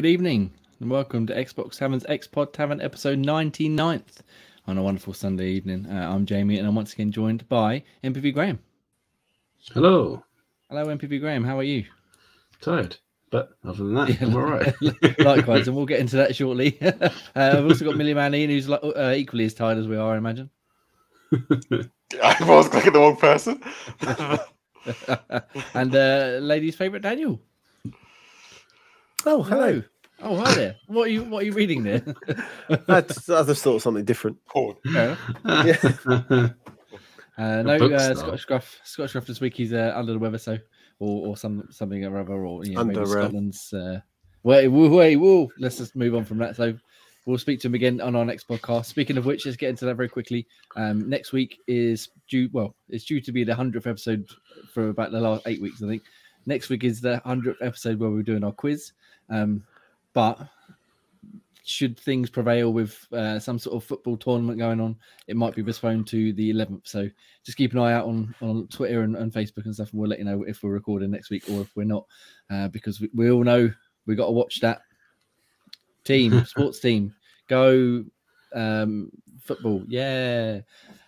Good evening and welcome to Xbox Tavern's X Pod Tavern episode 99th on a wonderful Sunday evening. Uh, I'm Jamie and I'm once again joined by MPV Graham. Hello. Hello, MPV Graham. How are you? Tired, but other than that, I'm all right. Likewise, and we'll get into that shortly. uh, I've also got Millie Man Ian, who's like, uh, equally as tired as we are, I imagine. I was clicking the wrong person. and uh, ladies' favourite Daniel. Oh, hello. Oh, hi there. What are you What are you reading there? I just, I just thought of something different. Porn. Yeah. Yeah. Uh, no, book uh, star. Scottish Gruff. Scottish Gruff this week. He's uh, under the weather, so or or some something or other, or you know, maybe Under, uh, Scotland's. Uh, wait, woo, wait, woo. Let's just move on from that. So we'll speak to him again on our next podcast. Speaking of which, let's get into that very quickly. Um, next week is due. Well, it's due to be the hundredth episode for about the last eight weeks, I think. Next week is the hundredth episode where we're doing our quiz. Um, but should things prevail with uh, some sort of football tournament going on, it might be postponed to the 11th. So just keep an eye out on, on Twitter and, and Facebook and stuff, and we'll let you know if we're recording next week or if we're not, uh, because we, we all know we got to watch that team, sports team, go um, football, yeah.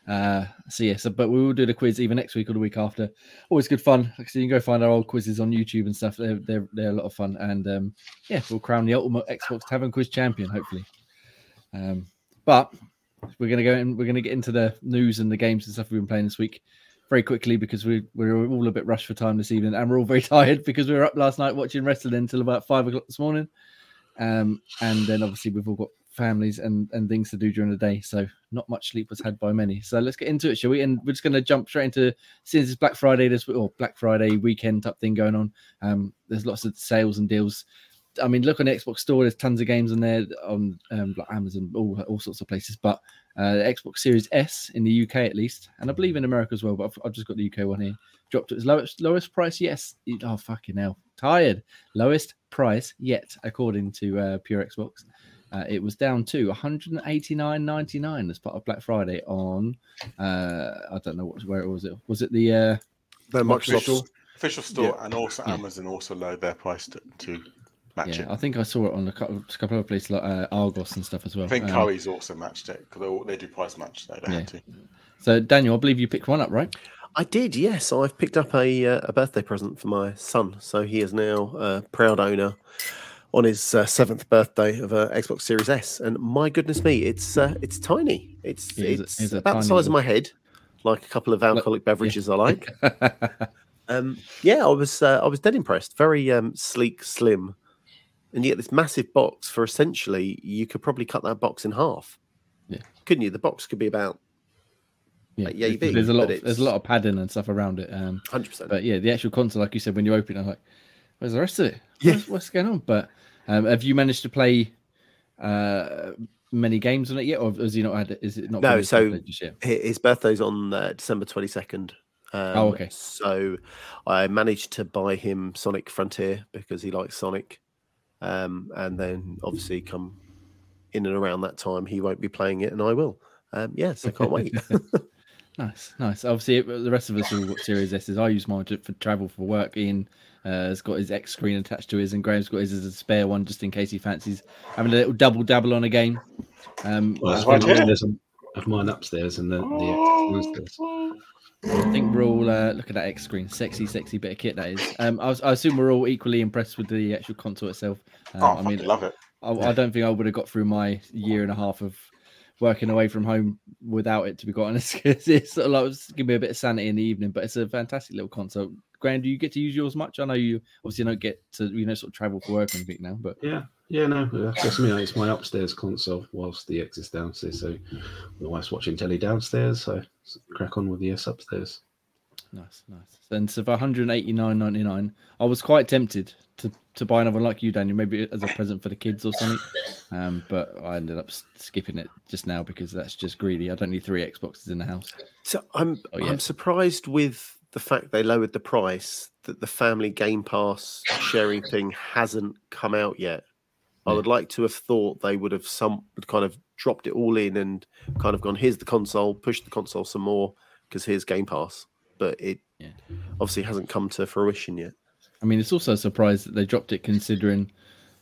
Uh, so yeah, so but we will do the quiz either next week or the week after. Always good fun. Said, you can go find our old quizzes on YouTube and stuff. They're they're, they're a lot of fun, and um, yeah, we'll crown the ultimate Xbox Tavern Quiz champion, hopefully. Um, but we're gonna go and we're gonna get into the news and the games and stuff we've been playing this week very quickly because we we're all a bit rushed for time this evening, and we're all very tired because we were up last night watching wrestling until about five o'clock this morning. Um, and then obviously we've all got families and and things to do during the day, so not much sleep was had by many. So let's get into it, shall we? And we're just going to jump straight into since it's Black Friday this or Black Friday weekend type thing going on. Um, there's lots of sales and deals. I mean, look on the Xbox Store. There's tons of games on there on um, like Amazon, all all sorts of places. But uh, Xbox Series S in the UK at least, and I believe in America as well. But I've, I've just got the UK one here. Dropped to its lowest lowest price. Yes. Oh fucking hell. Tired. Lowest price yet, according to uh, Pure Xbox. Uh, it was down to 189.99 as part of Black Friday on uh, I don't know what where it was. It was it the uh, No, Microsoft. Official, official store and also Yeah. Amazon also lowered their price to, to match yeah, it. I think I saw it on a couple, a couple of places like uh, Argos and stuff as well. I think Um, Currys also matched it because they, they do price match. So they Yeah. had to. So Daniel, I believe you picked one up, right? I did, yes. I've picked up a uh, a birthday present for my son, so he is now a proud owner on his uh, seventh birthday of a Xbox Series S. And my goodness me, it's uh, it's tiny. It's Yeah, it's a- it's it's a about the size of my head, like a couple of alcoholic beverages I like. Um, yeah, I was uh, I was dead impressed. Very um, sleek, slim, and you get this massive box for essentially you could probably cut that box in half. Yeah. couldn't you? The box could be about yeah, Like, yeah, there's, there's a lot. Of, there's a lot of padding and stuff around it. Um, hundred percent. but yeah, the actual console, like you said, when you open it, I'm like, where's the rest of it? Yeah. What's, what's going on? But um, have you managed to play uh, many games on it yet, or has he not had? it? Is it not? No, so- yet just yet? Hi- His birthday's on uh, December 22nd. Um, Oh, okay. So I managed to buy him Sonic Frontier because he likes Sonic. Um, and then obviously come in and around that time, he won't be playing it and I will. Um, yeah, so can't wait. Nice, nice. Obviously, the rest of us all got Series S's. I use mine for travel for work. Ian uh, has got his X screen attached to his, and Graham's got his as a spare one just in case he fancies having a little double dabble on a game. Um, Well, That's I think right, yeah. there's a- of mine upstairs and the, the X downstairs. I think we're all uh, look at that X screen, sexy, sexy bit of kit that is. Um, I, was, I assume we're all equally impressed with the actual console itself. Um, Oh, I I mean, love it. I, I don't think I would have got through my year and a half of working away from home without it. To be quite honest, 'cause it's sort of like it's give me a bit of sanity in the evening. But it's a fantastic little console. Graham, do you get to use yours much? I know you obviously don't get to you know sort of travel for work and everything now, but Yeah, yeah, no, that's me. It's my upstairs console whilst the X is downstairs. So my wife's watching telly downstairs, so crack on with the S upstairs. Nice, nice. And so for 189.99, I was quite tempted to to buy another one like you, Daniel, maybe as a present for the kids or something. Um, but I ended up skipping it just now because that's just greedy. I don't need three Xboxes in the house. so I'm Oh, yeah. I'm surprised with the fact they lowered the price that the family Game Pass sharing thing hasn't come out yet. I would like to have thought they would have some kind of dropped it all in and kind of gone, here's the console, push the console some more because here's Game Pass. But it Yeah. obviously hasn't come to fruition yet. I mean, it's also a surprise that they dropped it considering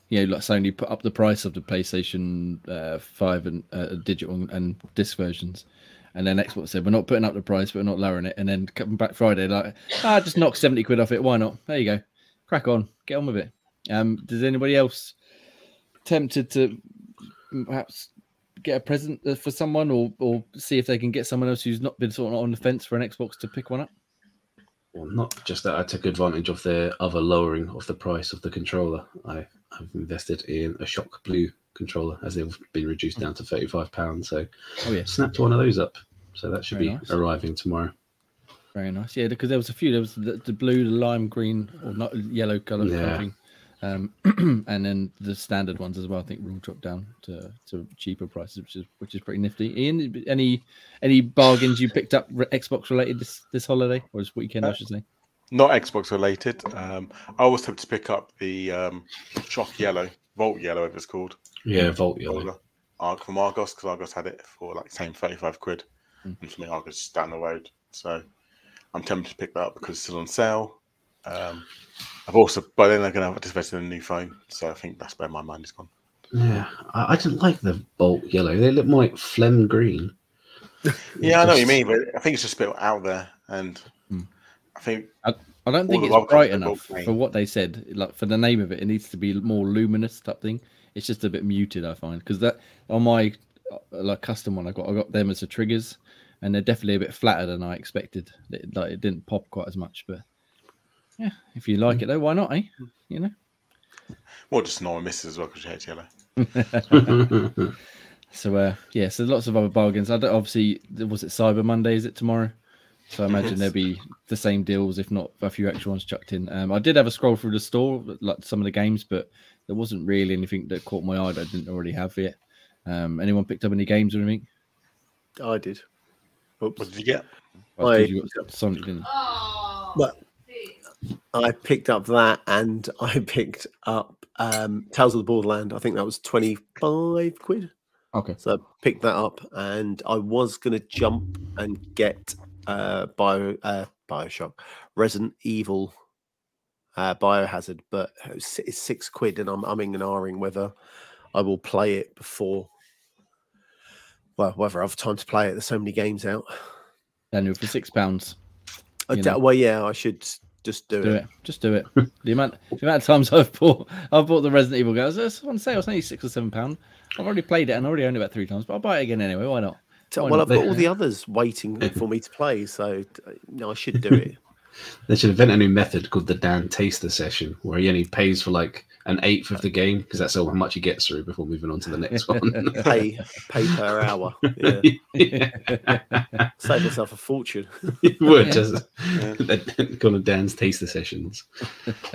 you know, like Sony put up the price of the PlayStation uh, Five and uh, digital and disc versions, and then Xbox said we're not putting up the price, but we're not lowering it. And then coming back Friday, like ah, just knock seventy quid off it. Why not? There you go, crack on, get on with it. Um, does anybody else tempted to perhaps get a present uh, for someone, or or see if they can get someone else who's not been sort of on the fence for an Xbox to pick one up? Well, not just that I took advantage of the other lowering of the price of the controller. I have invested in a Shock Blue controller as they've been reduced down to thirty-five pounds. So, Oh yeah, snapped one of those up. So that should Very be nice. arriving tomorrow. Very nice. Yeah, because there was a few. There was the, the blue, the lime green, or not yellow color. Yeah. thing. Um, and then the standard ones as well. I think will drop down to, to cheaper prices, which is which is pretty nifty. Ian, any any bargains you picked up Xbox related this this holiday or this weekend, I Uh, should say? Not Xbox related. Um, I always hope to pick up the um, Shock Yellow, Volt Yellow, if it's called. Yeah, Volt Yellow. Controller. Arc from Argos because Argos had it for like same 35 quid. Mm. And for me, Argos is down the road. So I'm tempted to pick that up because it's still on sale. Um, I've also, by then they're going to have invested in a new phone. So I think that's where my mind is gone. Yeah, I, I didn't like the Volt Yellow. They look more like phlegm green. Yeah, I know what you mean, but I think it's just a bit out there. And Mm. I think, I don't think it's welcome bright enough Volt for what they said. Like for the name of it, it needs to be more luminous type thing. It's just a bit muted, I find, because that on my uh, like custom one, I got I got them as the triggers, and they're definitely a bit flatter than I expected. It, like it didn't pop quite as much, but yeah, if you like it though, why not? Eh, you know. well, just Nora misses as well because she hates yellow. So uh, yeah, so lots of other bargains. I don't, obviously was it Cyber Monday? Is it tomorrow? So I imagine Yes. there'll be the same deals, if not a few extra ones chucked in. Um, I did have a scroll through the store, like some of the games, but there wasn't really anything that caught my eye that I didn't already have yet. Um, anyone picked up any games or anything? I did. Oops. What did you get? Well, I- you got Sonic, didn't you? Well, I picked up that and I picked up um, Tales of the Borderland. I think that was 25 quid. Okay. So I picked that up and I was going to jump and get uh, Bio, uh, Bioshock, Resident Evil, uh, Biohazard, but it's, it's six quid and I'm umming and ahhing whether I will play it before, well, whether I have time to play it. There's so many games out. Daniel, for six pounds, I You d- well, yeah, I should just do, do it. it. Just do it. the amount, the amount of times I've bought, I've bought the Resident Evil games. It's on sale. It's only six or seven pound. I've already played it and already owned it about three times, but I'll buy it again anyway. Why not? Why well, not? I've got all the others waiting for me to play, so uh, no, I should do it. They should invent a new method called the Dan Taster session, where he only pays for like an eighth of the game because that's how much he gets through before moving on to the next one. pay pay per hour. Yeah. yeah, Save yourself a fortune. it would Yeah. just Yeah. call them Dan's Taster sessions.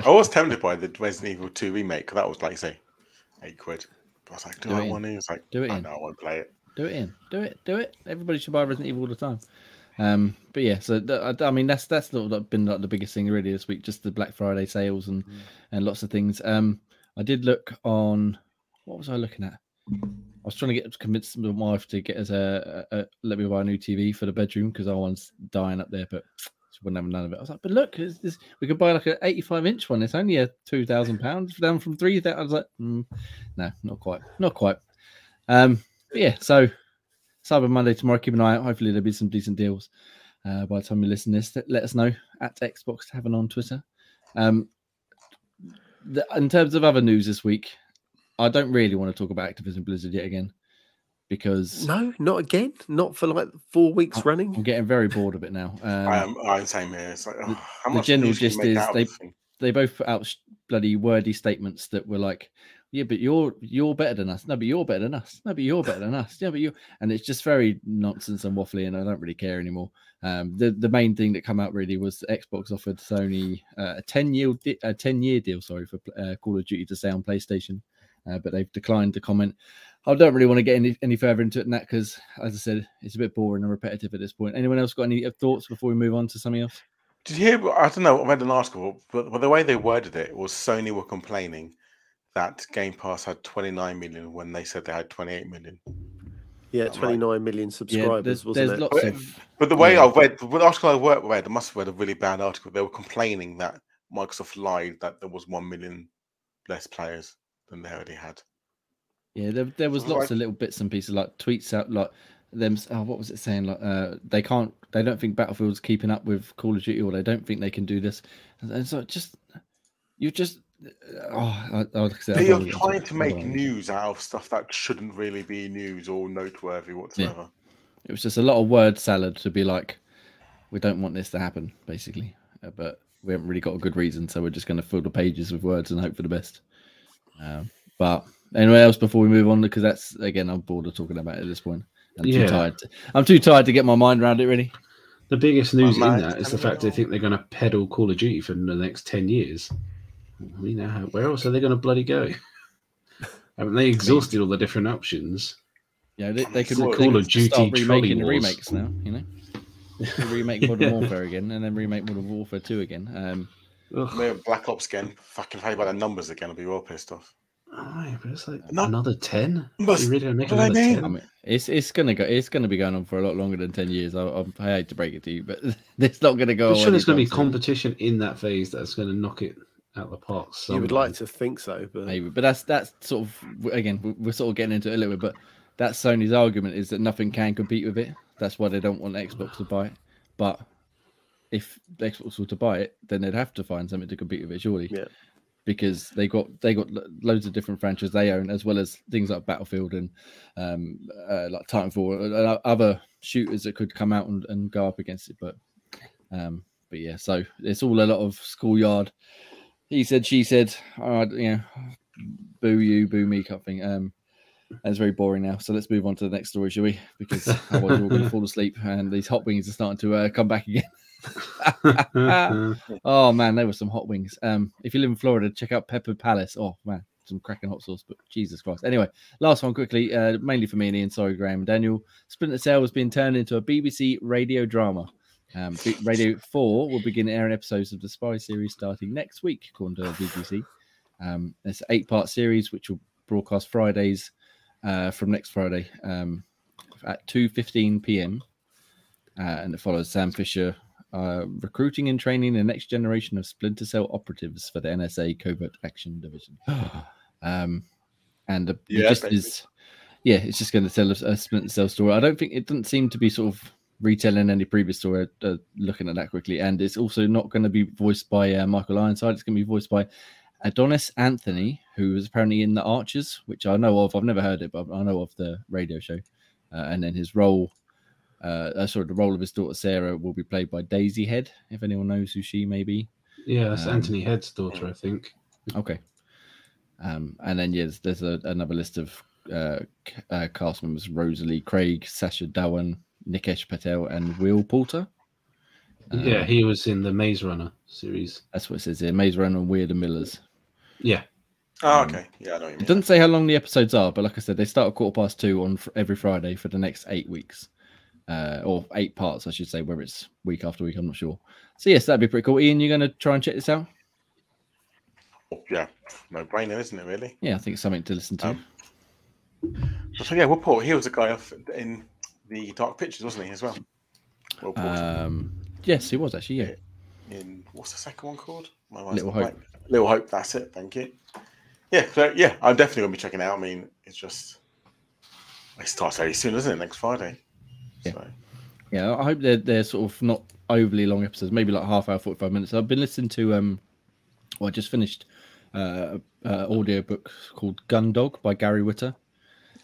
I was tempted by the Resident Evil 2 remake 'cause that was like, say, eight quid. But I was like, do, Do I it in. want to? It's like, Do it I in. know I won't play it. do it in. Do it. Do it. Everybody should buy Resident Evil all the time. Um, but yeah, so th- I, I mean that's that's not been like the biggest thing really this week, just the Black Friday sales and and lots of things. Um, I did look on what was I looking at? I was trying to get convince my wife to get us a, a, a let me buy a new TV for the bedroom because our one's dying up there, but she wouldn't have none of it. I was like, but look, this, we could buy like an 85 inch one. It's only a two thousand pounds down from three thousand. I was like, mm, no, not quite, not quite. Um, but yeah, so Cyber Monday tomorrow. Keep an eye out. Hopefully there'll be some decent deals uh, by the time you listen to this. Let- Let us know at Xbox Tavern on Twitter. Um, the, in terms of other news this week, I don't really want to talk about Activision Blizzard yet again because No, not again. Not for like four weeks running. I'm getting very bored of it now. Um, I am, I'm same here. It's like, oh, how the much general news can you gist is they- they both put out bloody wordy statements that were like, "Yeah, but you're you're better than us." No, but you're better than us. No, but you're better than us. Yeah, but you and it's just very nonsense and waffly, and I don't really care anymore. Um, the the main thing that come out really was Xbox offered Sony uh, a ten year di- a ten year deal, sorry, for uh, Call of Duty to stay on PlayStation, uh, but they've declined to comment. I don't really want to get any, any further into it that because, as I said, it's a bit boring and repetitive at this point. Anyone else got any thoughts before we move on to something else? Did you hear? I don't know. I read an article, but, but the way they worded it was Sony were complaining that Game Pass had 29 million when they said they had 28 million. Yeah, right. 29 million Yeah, subscribers, there's, wasn't there's it? lots But- of But the way Yeah. I read, the article I read, read, I must have read a really bad article. They were complaining that Microsoft lied that there was 1 million less players. than they already had. Yeah, there, there was Right. lots of little bits and pieces like tweets out like them. Oh, what was it saying? Like uh, they can't, they don't think Battlefield's keeping up with Call of Duty, or they don't think they can do this. And, and so just you just oh, I, I, like I said, I They are wanna- trying to make don't news out of stuff that shouldn't really be news or noteworthy whatsoever. It was just a lot of word salad to be like, we don't want this to happen, basically. Uh, but we haven't really got a good reason, so we're just going to fill the pages with words and hope for the best. Um, but anyway, else before we move on, because that's again, I'm bored of talking about it at this point. I'm Yeah. too tired. To, I'm too tired to get my mind around it. Really, The biggest news in that is the fact they think they're going to peddle Call of Duty for the next 10 years. I mean, where else are they going to bloody go? Haven't they exhausted all the different options? yeah, they, they could Call they of could just start Duty trolley remaking the wars. remakes now. You know, They remake Modern Warfare again, and then remake Modern Warfare Two again. Um, Ugh. Maybe Black Ops again. Fucking funny about the numbers again. I'll be well pissed off. Aye, but it's like No. another 10? But you really gonna make what I another mean? 10? I mean, it's it's gonna go. It's gonna be going on for a lot longer than ten years. I, I, I hate to break it to you, but it's not gonna go. I'm sure there's going to be soon. competition in that phase that's going to knock it out the park. You would like to think so, but Maybe, but that's that's sort of again we- we're sort of getting into it a little bit, but that's Sony's argument is that nothing can compete with it. That's why they don't want Xbox to buy it. But if Xbox were to buy it, then they'd have to find something to compete with it, surely. Yeah. Because they got they got loads of different franchises they own, as well as things like Battlefield and um, uh, like Titanfall and uh, other shooters that could come out and, and go up against it. But um, but yeah, so it's all a lot of schoolyard. He said, she said, uh, you know, boo you, boo me, kind of thing. Um, and it's very boring now. So let's move on to the next story, shall we? Because otherwise we're all going to fall asleep, and these hot wings are starting to uh, come back again. oh man, there were some hot wings. Um, if you live in Florida, check out Pepper Palace. Oh man, some cracking hot sauce. But Jesus Christ. Anyway, last one quickly, uh, mainly for me and Ian. Sorry, Graham and Daniel. Splinter Cell has been turned into a BBC radio drama. Um, Radio 4 will begin airing episodes of the Spy series starting next week, according to the BBC. Um, it's an eight part series which will broadcast Fridays uh, from next Friday um, at 2.15 p.m. Uh, and it follows Sam Fisher uh, recruiting and training the next generation of Splinter Cell operatives for the NSA Covert Action Division. um, and the Yeah, it just baby. is, yeah, it's just going to tell us a Splinter Cell story. I don't think it doesn't seem to be sort of retelling any previous story. Uh, looking at that quickly, and it's also not going to be voiced by uh, Michael Ironside. It's going to be voiced by Andonis Anthony, who is apparently in the Archers, which I know of. I've never heard it, but I know of the radio show. Uh, and then his role, uh, uh, sorry, the role of his daughter Sarah will be played by Daisy Head. If anyone knows who she may be, yeah, that's Um, Anthony Head's daughter, I think. okay. Um, and then yes, there's a, another list of uh, uh, cast members: Rosalie Craig, Sacha Dhawan, Nikesh Patel, and Will Poulter. Uh, yeah, he was in the Maze Runner series. that's what it says here. Maze Runner and We're the Millers. Yeah, Oh, Um, okay. Yeah, I know what you It doesn't say how long the episodes are, but like I said, they start at quarter past two on fr- every Friday for the next eight weeks, uh, or eight parts, I should say. Whether it's week after week, I'm not sure. So yes, that'd be pretty cool. Ian, you're going to try and check this out? Yeah, no brainer, isn't it? Really. Yeah, I think it's something to listen to. Um, So yeah, Will Porter. He was a guy off in the Dark Pictures, wasn't he? As well. Porter. um, yes, he was actually. Yeah, in what's the second one called? My Little Hope. blank. Little Hope. That's it. Thank you. Yeah, so, yeah. I'm definitely gonna be checking it out. I mean, it's just it starts very soon, doesn't it? Next Friday. Yeah. So, yeah. I hope they're they're sort of not overly long episodes, maybe like half hour, forty five minutes. I've been listening to um, well, I just finished uh, uh audio book called Gun Dog by Gary Witter.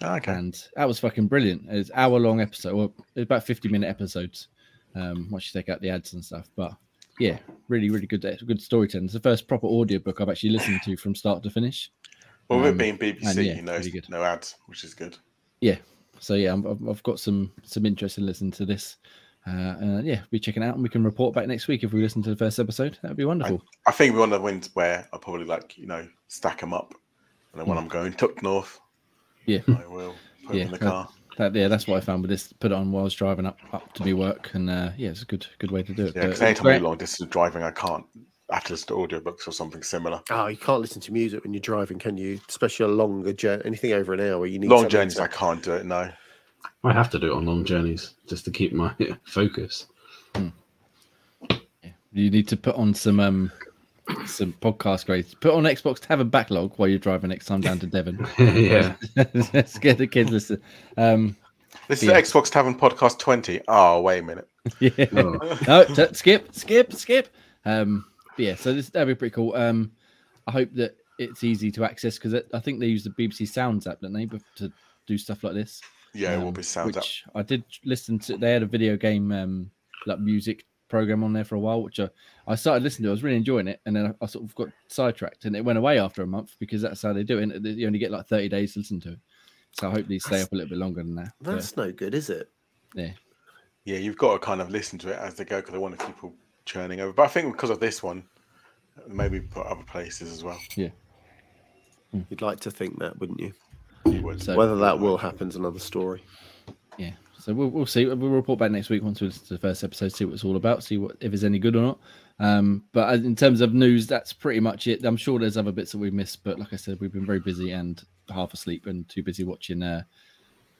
Ah, okay. and that was fucking brilliant. It's hour long episode, well, about fifty minute episodes. Um, once you take out the ads and stuff, but yeah, really, really good, good storytelling. It's the first proper audiobook I've actually listened to from start to finish. Well, with um, it being BBC, yeah, you know, no ads, which is good. Yeah, so yeah, I've- I've got some some interest in listening to this. Uh, and yeah, be checking it out, and we can report back next week if we listen to the first episode. That'd be wonderful. I think one of the wins where I'll probably like you know stack them up, and then when I'm going tuck north. Yeah. I will put Yeah, them in the uh, car. That, yeah, that's what I found with this. Put it on while I was driving up up to me work, and uh, yeah, it's a good good way to do it. Yeah, But because anytime I great- do long distance driving, I can't. I have to listen to audiobooks or something similar. oh, you can't listen to music when you're driving, can you? Especially a longer journey, anything over an hour. You need Long something journeys, to- I can't do it. No. I have to do it on long journeys just to keep my focus. you need to put on some um some podcast grades. Put on Xbox to have a backlog while you're driving next time down to Devon. yeah. Let's get the kids listen. Um, This is Yeah. Xbox Tavern Podcast 20. Oh, wait a minute. yeah. Oh. no, t- skip, skip, skip. Um, but yeah, so this that'd be pretty cool. Um, I hope that it's easy to access because I think they use the BBC Sounds app, don't they, to do stuff like this. Yeah, it will um, be sounds up. which I did listen to. They had a video game um, like music program on there for a while, which I, I started listening to. I was really enjoying it, and then I, I sort of got sidetracked, and it went away after a month because that's how they do it. and You only get like thirty days to listen to it. So I hope these stay That's- up a little bit longer than that. but, That's no good, is it? yeah, Yeah, you've got to kind of listen to it as they go because they want to keep people churning over. But I think because of this one, maybe put other places as well. Yeah, you'd like to think that, wouldn't you? You would. So- Whether that will happen is another story. yeah. So we'll, we'll see. We'll report back next week once we listen to the first episode, see what it's all about, see what if it's any good or not. Um, but in terms of news, that's pretty much it. I'm sure there's other bits that we've missed, but like I said, we've been very busy and half asleep and too busy watching uh,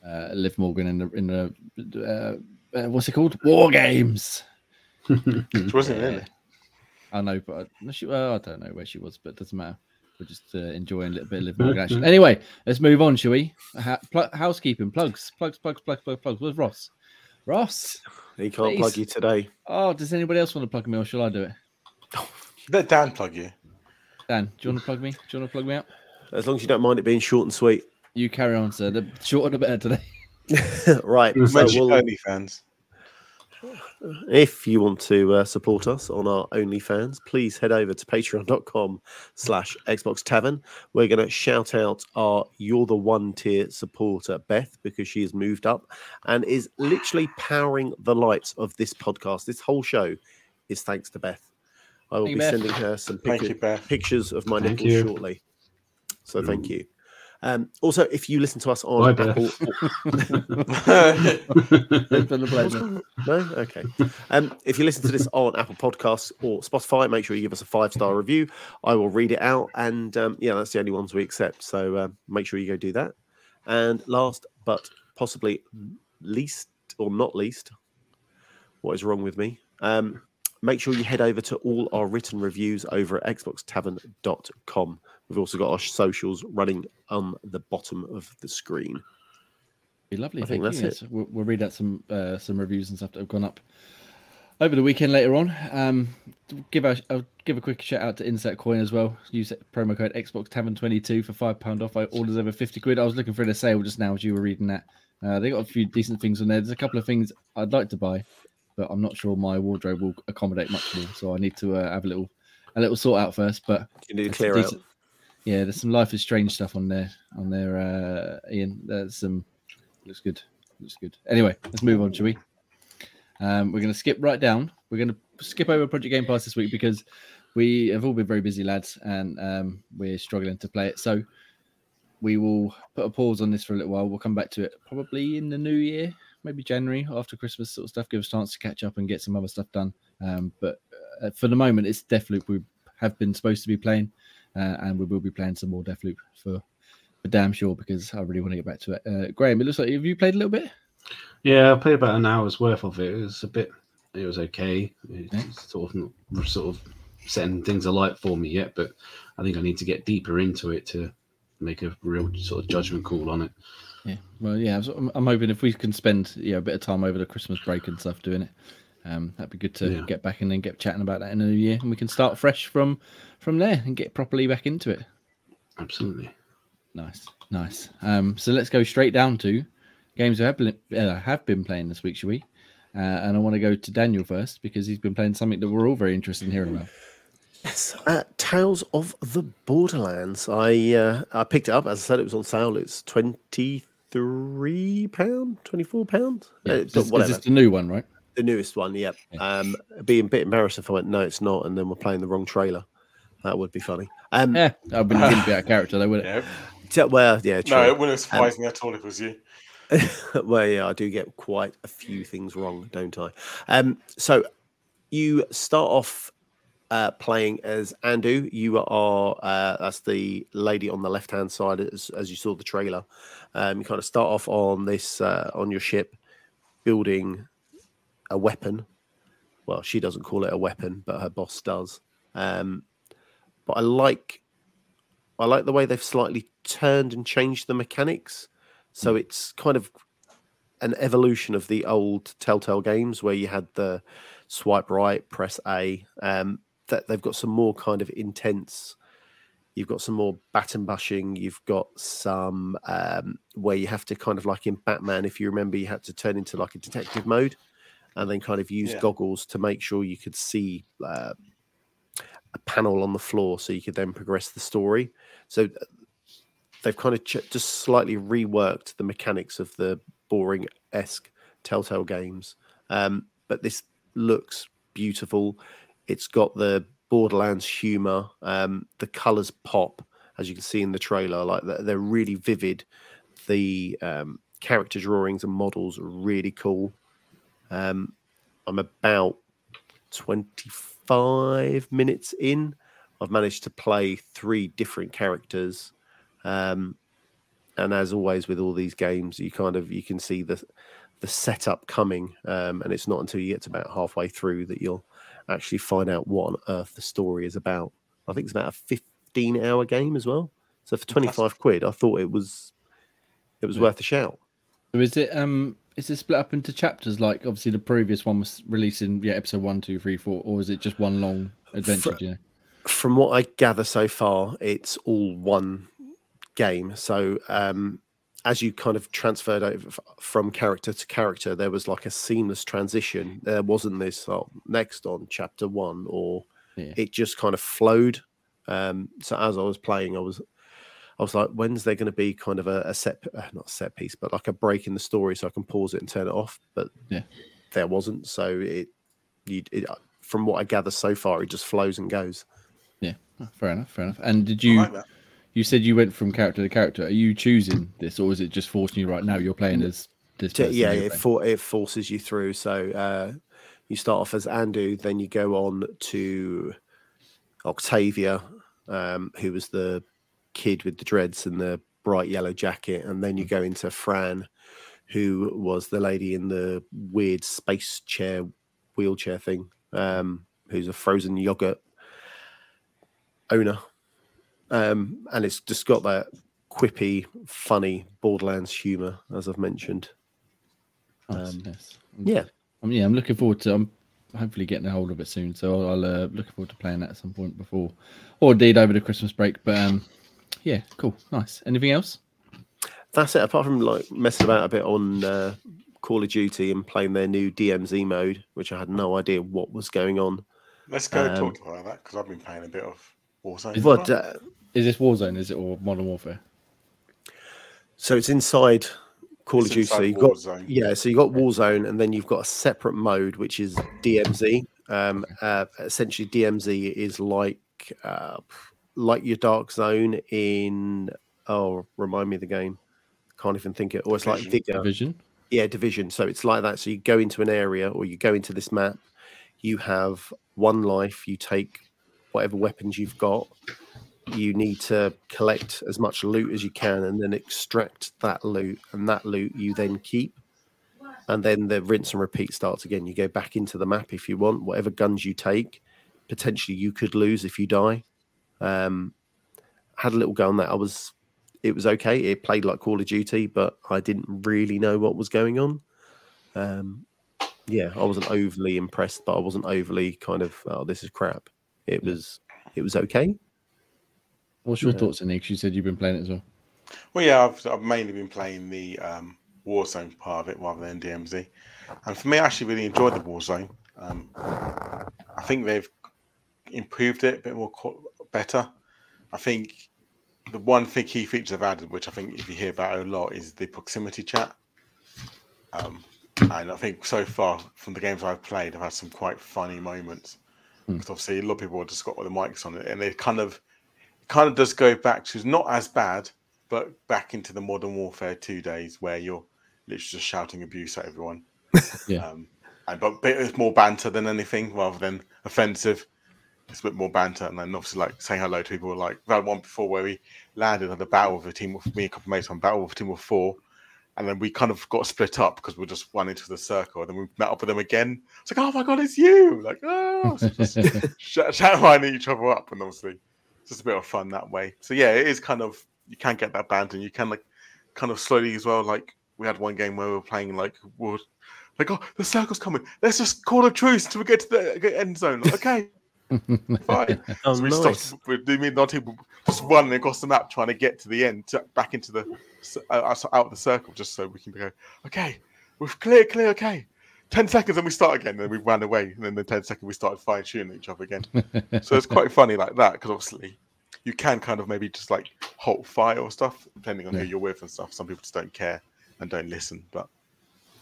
uh, Liv Morgan in the in the uh, uh, what's it called? War games. Which wasn't Yeah. really. I know, but I, she, well, I don't know where she was, but it doesn't matter. We're just uh, enjoying a little bit of Liv Morgan action. Anyway, let's move on, shall we? Ha- pl- housekeeping plugs, plugs, plugs, plugs, plugs, plugs. Where's Ross? Ross. He can't Please. plug you today. Oh, does anybody else want to plug me, or shall I do it? Let Dan plug you. Dan, do you want to plug me? Do you want to plug me out? As long as you don't mind it being short and sweet. You carry on, sir. The shorter the better today. right. So we'll, OnlyFans. If you want to uh, support us on our OnlyFans, please head over to patreon.com slash Xbox Tavern. We're going to shout out our You're the One tier supporter, Beth, because she has moved up and is literally powering the lights of this podcast. This whole show is thanks to Beth. I will Thank be Beth. sending her some Thank pictures. you, pictures of my Thank nipples you. shortly. So thank you. Um, also, if you listen to us on Bye, Apple, It's been a pleasure. no, okay. Um, if you listen to this on Apple Podcasts or Spotify, make sure you give us a five star review. I will read it out, and um, yeah, that's the only ones we accept. So um, make sure you go do that. And last but possibly least or not least, what is wrong with me? Um, make sure you head over to all our written reviews over at xboxtavern.com. We've also got our socials running on the bottom of the screen. Be lovely. I think that's Yes, We'll, we'll read out some uh, some reviews and stuff that have gone up over the weekend later on. Um, give a I'll give a quick shout out to Insert Coin as well. Use promo code Xbox Tavern twenty two for five pound off. I orders over fifty quid. I was looking for a sale just now as you were reading that. Uh, they got a few decent things on there. There's a couple of things I'd like to buy, but I'm not sure my wardrobe will accommodate much more. So I need to uh, have a little a little sort out first. But You need to clear some out. Yeah, there's some Life is Strange stuff on there. On there, uh, Ian. There's some looks good. Looks good. Anyway, let's move on, shall we? Um, we're going to skip right down. We're going to skip over Project Game Pass this week because we have all been very busy, lads, and um, we're struggling to play it. So we will put a pause on this for a little while. We'll come back to it probably in the new year, maybe January after Christmas sort of stuff. Give us a chance to catch up and get some other stuff done. Um, but uh, for the moment, it's Deathloop we have been supposed to be playing, uh, and we will be playing some more Deathloop for for damn sure because I really want to get back to it. Uh, Graham, it looks like have you played a little bit? Yeah, I played about an hour's worth of it. It was a bit, it was okay. It's Yeah. sort of not sort of setting things alight for me yet, but I think I need to get deeper into it to make a real sort of judgment call on it. Yeah. Well, yeah. I'm, I'm hoping if we can spend yeah a bit of time over the Christmas break and stuff doing it, um, that'd be good to Yeah. get back and then get chatting about that in the new year, and we can start fresh from from there and get properly back into it. Absolutely. Nice, nice. Um, so let's go straight down to games we have been, uh, have been playing this week, shall we? Uh, and I want to go to Daniel first because he's been playing something that we're all very interested in hearing about. Yes, uh, Tales of the Borderlands. I uh, I picked it up as I said. It was on sale. It's twenty three pound, twenty four pound. Yeah, Uh, is, this, is whatever. this the new one, right? The newest one. Yep. Yeah. Um, it'd be a bit embarrassed if I went no, it's not, and then we're playing the wrong trailer. That would be funny. Um, Yeah, I've been wouldn't be out of character though, would it? Yeah. well, yeah, true. No, it wouldn't surprise me at all if it was you. well, yeah, I do get quite a few things wrong, don't I? Um, so you start off uh, playing as Anu. You are uh, that's the lady on the left hand side, as, as you saw the trailer. Um, you kind of start off on this uh, on your ship, building a weapon. Well, she doesn't call it a weapon, but her boss does. Um, but I like I like the way they've slightly turned and changed the mechanics. So it's kind of an evolution of the old Telltale games where you had the swipe right, press A. Um, that they've got some more kind of intense. You've got some more button bashing. You've got some um, where you have to kind of like in Batman, if you remember, you had to turn into like a detective mode, and then kind of use Yeah. goggles to make sure you could see uh, a panel on the floor, so you could then progress the story. So uh, they've kind of ch- just slightly reworked the mechanics of the boring esque Telltale games. Um, but this looks beautiful. It's got the Borderlands humor. Um, the colors pop, as you can see in the trailer. Like they're, they're really vivid. The um, character drawings and models are really cool. Um, I'm about 25 minutes in. I've managed to play three different characters. Um, and as always with all these games, you kind of you can see the the setup coming, um, and it's not until you get to about halfway through that you'll actually find out what on earth the story is about. I think it's about a 15 hour game as well. So for 25 quid, I thought it was it was Yeah. worth a shout. So is it um is it split up into chapters like obviously the previous one was releasing yeah episode one two three four or is it just one long adventure? Fr- you know? From what I gather so far, it's all one game. So um, as you kind of transferred over from character to character, there was like a seamless transition. There wasn't this oh, next on chapter one, or Yeah. it just kind of flowed. Um, so as I was playing, I was I was like, when's there going to be kind of a, a set, uh, not a set piece, but like a break in the story so I can pause it and turn it off? But Yeah. there wasn't. So it, you, it, from what I gather so far, it just flows and goes. Yeah, oh, fair enough, fair enough. And did you like you said you went from character to character? Are you choosing this or is it just forcing you right now? You're playing as this. Person yeah, it, for, it forces you through. So uh, you start off as Anu, then you go on to Octavia, um, who was the kid with the dreads and the bright yellow jacket, and then you go into Fran, who was the lady in the weird space chair wheelchair thing, um, who's a frozen yogurt owner. Um, and it's just got that quippy, funny Borderlands humor, as I've mentioned. Nice, um, yes. Yeah, Um, yeah, I'm looking forward to. I'm hopefully getting a hold of it soon. So I'll uh, looking forward to playing that at some point before, or indeed over the Christmas break. But um, yeah, cool, nice. Anything else? that's it. Apart from like messing about a bit on uh, Call of Duty and playing their new DMZ mode, which I had no idea what was going on. Let's go Um, talk about that because I've been playing a bit of Warzone. Is uh, Is this Warzone? Is it or Modern Warfare? so it's inside Call It's of Duty. So inside you got Warzone. yeah, so you got Warzone, and then you've got a separate mode which is DMZ. Um, uh, essentially, DMZ is like uh, like your Dark Zone in oh, remind me of the game. Can't even think it. Or it's like Division. Vigor. Division. Yeah, division. So it's like that. So you go into an area or you go into this map, you have one life, you take whatever weapons you've got, you need to collect as much loot as you can and then extract that loot, and that loot you then keep. And then the rinse and repeat starts again. You go back into the map if you want, whatever guns you take, potentially you could lose if you die. Um, had a little go on that. I was it was okay. It played like Call of Duty, but I didn't really know what was going on. Um, yeah, I wasn't overly impressed, but I wasn't overly kind of, oh, this is crap. It was, it was okay. What's your Yeah. thoughts, Nick? You said you've been playing it as well. Well, yeah, I've, I've mainly been playing the um, Warzone part of it rather than DMZ. And for me, I actually really enjoyed the Warzone. Um, I think they've improved it a bit more co- better. I think the one thing key feature they've added, which I think if you hear about a lot, is the proximity chat. Um, and I think so far from the games I've played, I've had some quite funny moments. Hmm. Because obviously a lot of people have just got all the mics on it, and they kind of, it kind of does go back to not as bad, but back into the Modern Warfare two days where you're literally just shouting abuse at everyone. Yeah. Um, and but it's more banter than anything rather than offensive. It's a bit more banter, and then obviously like saying hello to people. Like that one before where we landed on the battle with a team of me and a couple of mates on battle with a team of four, and then we kind of got split up because we just went into the circle, and then we met up with them again. It's like, oh my god, it's you! Like, oh, so just sh- shouting each other up, and obviously it's just a bit of fun that way. So yeah, it is kind of you can get that banter. and you can like kind of slowly as well. Like we had one game where we were playing like we like oh the circle's coming. Let's just call a truce till we get to the end zone. Okay. Fine. Oh, so we nice. stopped. We do mean not people just running across the map trying to get to the end, to, back into the uh, out of the circle, just so we can go. Okay, we're clear, clear. Okay, ten seconds, and we start again. Then we ran away, and then the ten seconds we started fire shooting at each other again. so it's quite funny like that because obviously you can kind of maybe just like halt fire or stuff depending on Yeah. who you're with and stuff. Some people just don't care and don't listen, but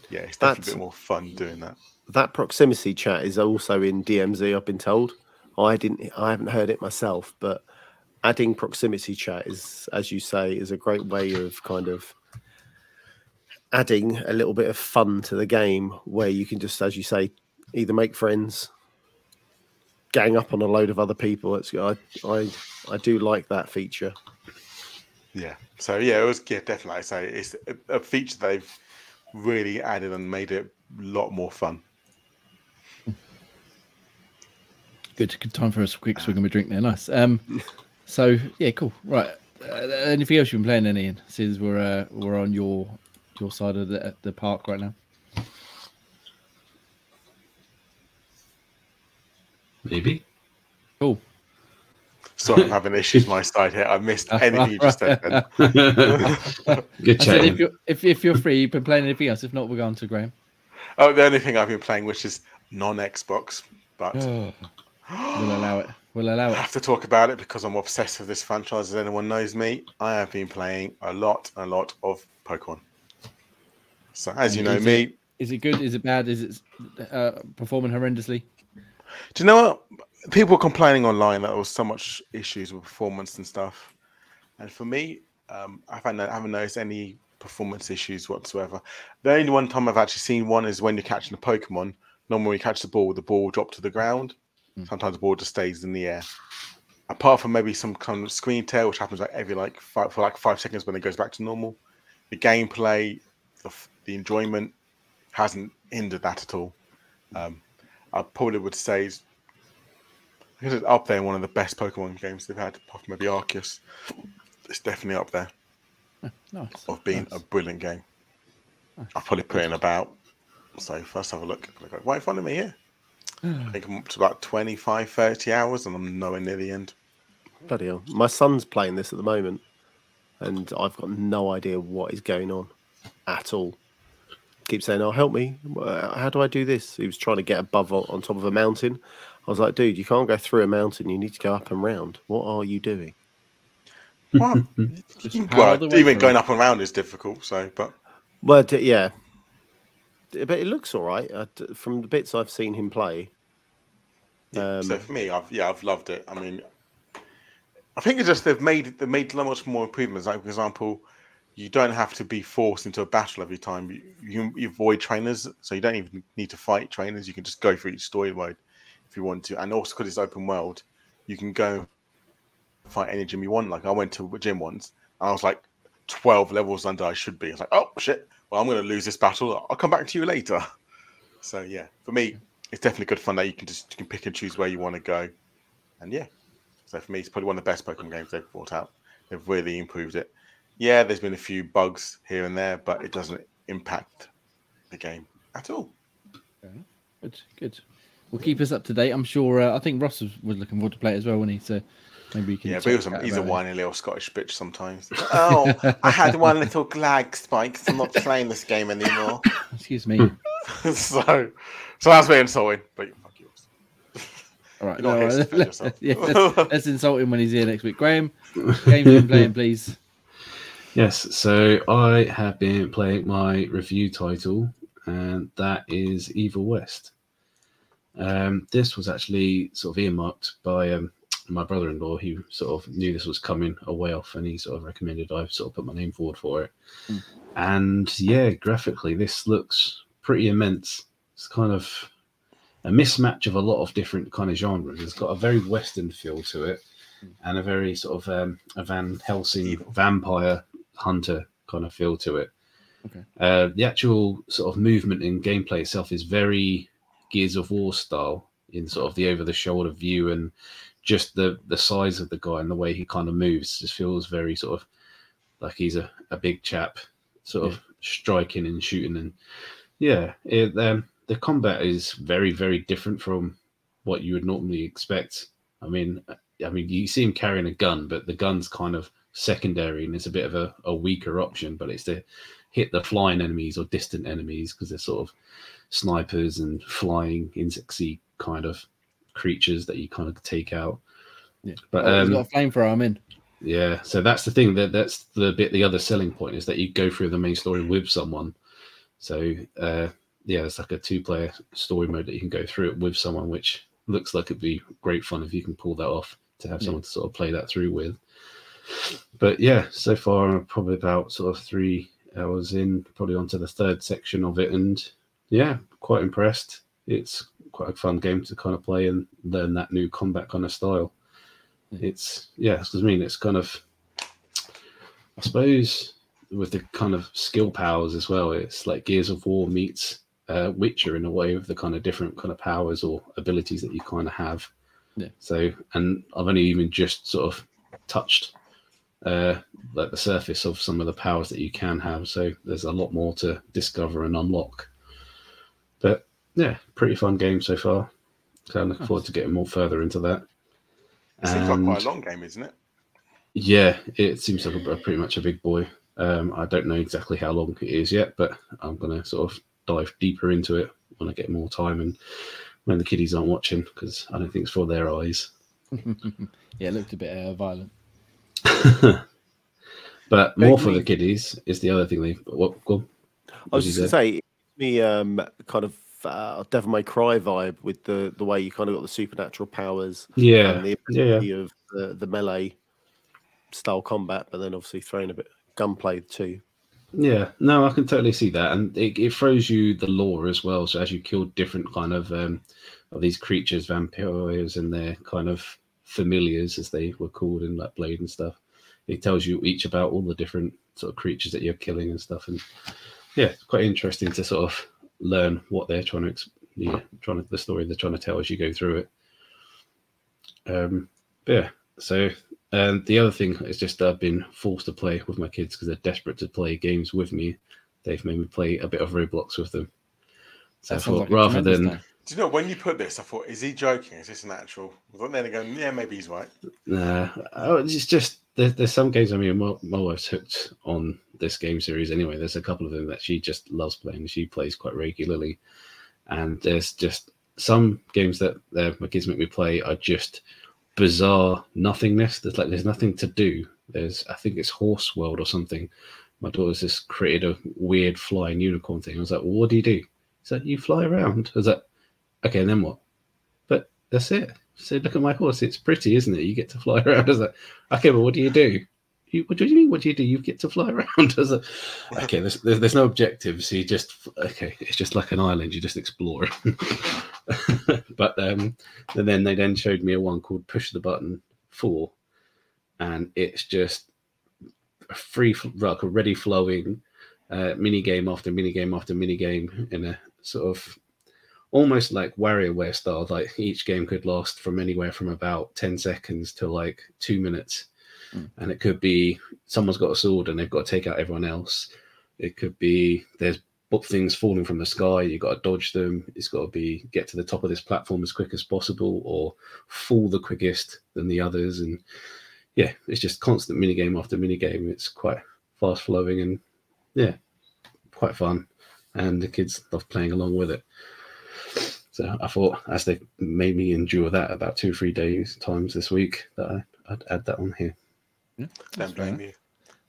yeah, it's definitely a That's- bit more fun doing that. That proximity chat is also in DMZ. I've been told. I didn't. I haven't heard it myself, but adding proximity chat is, as you say, is a great way of kind of adding a little bit of fun to the game, where you can just, as you say, either make friends, gang up on a load of other people. It's I I I do like that feature. Yeah. So yeah, it was yeah, definitely. Say it's a, a feature they've really added and made it a lot more fun. Good, good time for a quick swig of a drink there. Nice. Um, so yeah, cool. Right. Uh, anything else you've been playing, then, Ian? Since we're uh, we're on your your side of the the park right now. Maybe. Cool. Sorry, I'm having issues my side here. I missed anything you just said. Good I said if you're if, if you're free, you've been playing anything else. If not, we're going to Graham. Oh, the only thing I've been playing, which is non-Xbox, but we'll allow it. We'll allow it. I have to talk about it because I'm obsessed with this franchise. As anyone knows me, I have been playing a lot, a lot of Pokemon. So, as you know is me, Is it good? Is it bad? Is it uh, performing horrendously? Do you know what? People were complaining online that there was so much issues with performance and stuff. And for me, um, I haven't, I haven't noticed any performance issues whatsoever. The only one time I've actually seen one is when you're catching a Pokemon. Normally, when you catch the ball, the ball will drop to the ground. Mm. Sometimes the ball just stays in the air. Apart from maybe some kind of screen tear, which happens like every like five, for like five seconds when it goes back to normal. The gameplay, the, the enjoyment hasn't hindered that at all. Um, I probably would say it's up there in one of the best Pokemon games they've had, apart from maybe Arceus. It's definitely up there Nice. of being nice. a brilliant game. Nice. I'll probably put in about. So first have a look. Look right in front of me here. I think I'm up to about 25, 30 hours, and I'm nowhere near the end. Bloody hell. My son's playing this at the moment, and I've got no idea what is going on at all. Keep saying, "Oh, help me! Uh, How do I do this?" He was trying to get above on on top of a mountain. I was like, "Dude, you can't go through a mountain. You need to go up and round. What are you doing?" Well, well even going up and round is difficult. So, but Well, d- yeah, D- but it looks all right uh, from the bits I've seen him play. Yeah, Um, so for me, I've yeah, I've loved it. I mean, I think it's just they've made they've made so much more improvements. Like for example, you don't have to be forced into a battle every time. You, you, you avoid trainers, so you don't even need to fight trainers. You can just go through each story mode if you want to. And also because it's open world, you can go fight any gym you want. Like I went to a gym once, and I was like twelve levels under I should be. I was like, oh shit, well I'm going to lose this battle. I'll come back to you later. So yeah, for me, it's definitely good fun that you can just you can pick and choose where you want to go, and yeah. So for me, it's probably one of the best Pokemon games they've brought out. They've really improved it. Yeah, there's been a few bugs here and there, but it doesn't impact the game at all. Good, good. We'll keep us up to date. I'm sure. Uh, I think Ross was, looking forward to play it as well, wasn't he? So maybe you can. Yeah, but he was a, he's a about it. whiny little Scottish bitch sometimes. oh, I had one little lag spike, so I'm not playing this game anymore. Excuse me. so, so that's very insulting. But fuck yours. All right. You're not no, here let- yourself. yeah, let's, let's insult him when he's here next week. Graham, games you've been playing, please. Yes, so I have been playing my review title, and that is Evil West. Um, this was actually sort of earmarked by um, my brother-in-law. He sort of knew this was coming a way off, and he sort of recommended I sort of put my name forward for it. Mm. And yeah, graphically, this looks pretty immense. It's kind of a mismatch of a lot of different kind of genres. It's got a very Western feel to it, and a very sort of um, a Van Helsing Evil. vampire hunter kind of feel to it. Okay. Uh, the actual sort of movement and gameplay itself is very Gears of War style in sort of the over the shoulder view and just the the size of the guy and the way he kind of moves just feels very sort of like he's a, a big chap, sort of striking and shooting and yeah, it, um, the combat is very very different from what you would normally expect. I mean, I mean you see him carrying a gun, but the gun's kind of secondary and it's a bit of a, a weaker option, but it's to hit the flying enemies or distant enemies because they're sort of snipers and flying insectsy kind of creatures that you kind of take out. Yeah. But Oh, um, got a flamethrower. I'm in. yeah, so that's the thing that that's the bit. The other selling point is that you go through the main story with someone. So uh, yeah, it's like a two-player story mode that you can go through it with someone, which looks like it'd be great fun if you can pull that off to have Yeah. someone to sort of play that through with. But yeah, so far I'm probably about sort of three hours in, probably onto the third section of it, and yeah, quite impressed. It's quite a fun game to kind of play and learn that new combat kind of style. It's yeah, I mean, it's kind of, I suppose, with the kind of skill powers as well. It's like Gears of War meets uh, Witcher in a way with the kind of different kind of powers or abilities that you kind of have. Yeah. So, and I've only even just sort of touched uh, like the surface of some of the powers that you can have. So there's a lot more to discover and unlock. But yeah, pretty fun game so far. So I'm looking forward to getting more further into that. It seems like quite a long game, isn't it? yeah, it seems like a, a pretty much a big boy. Um, I don't know exactly how long it is yet, but I'm gonna sort of dive deeper into it when I get more time and when the kiddies aren't watching because I don't think it's for their eyes. yeah, it looked a bit uh, violent. but more Beg for the kiddies is the other thing they. What? Go on. I was just going to say, me um, kind of uh, Devil May Cry vibe with the the way you kind of got the supernatural powers Yeah, and the yeah, yeah. ability of the, the melee style combat, but then obviously throwing a bit of gunplay too. Yeah, no, I can totally see that, and it, it throws you the lore as well. So as you kill different kind of um, of these creatures, vampires, and their kind of familiars, as they were called in like Blade and stuff, it tells you each about all the different sort of creatures that you're killing and stuff. And yeah, it's quite interesting to sort of learn what they're trying to, ex- yeah, trying to the story they're trying to tell as you go through it. Um, but yeah, so and the other thing is just I've been forced to play with my kids because they're desperate to play games with me. They've made me play a bit of Roblox with them. So I That sounds thought like rather than time. Do you know when you put this? I thought, is he joking? Is this natural? But then again, yeah, maybe he's right. Nah, oh, it's just there, there's some games. I mean, my, my wife's hooked on this game series anyway. There's a couple of them that she just loves playing. She plays quite regularly, and there's just some games that uh, my kids make me play are just bizarre nothingness. There's like there's nothing to do. There's I think it's Horse World or something. My daughter's just created a weird flying unicorn thing. I was like, well, what do you do? So you fly around. I was like, okay, and then what? But that's it. So look at my horse. It's pretty, isn't it? You get to fly around. I was like, okay, but what do you do? You, what do you mean? What do you do? You get to fly around. Was like, okay, there's, there's there's no objectives. You just okay. It's just like an island. You just explore. but um, and then they then showed me a one called Push the Button Four, and it's just a free, like a ready flowing uh, mini game after mini game after mini game in a sort of almost like WarioWare style. Like each game could last from anywhere from about 10 seconds to like two minutes. Mm. And it could be someone's got a sword and they've got to take out everyone else. It could be there's things falling from the sky, you've got to dodge them. It's got to be get to the top of this platform as quick as possible or fall the quickest than the others. And yeah, it's just constant mini game after mini game. It's quite fast flowing and yeah, quite fun. And the kids love playing along with it. So I thought, as they made me endure that about two or three days times this week, that I, I'd add that on here. Yeah, Don't that's fair blame enough. you.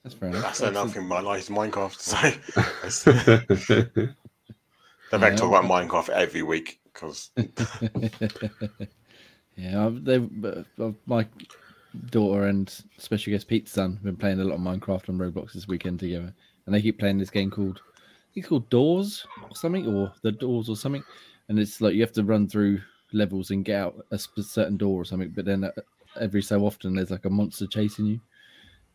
That's fair enough. That's enough in my life. Minecraft. So they've had to talk about Minecraft every week because yeah, I've- they uh, my daughter and special guest Pete's son have been playing a lot of Minecraft on Roblox this weekend together, and they keep playing this game called I think it's called Doors or something, or the Doors or something, and it's like you have to run through levels and get out a certain door or something, but then uh, every so often there's like a monster chasing you.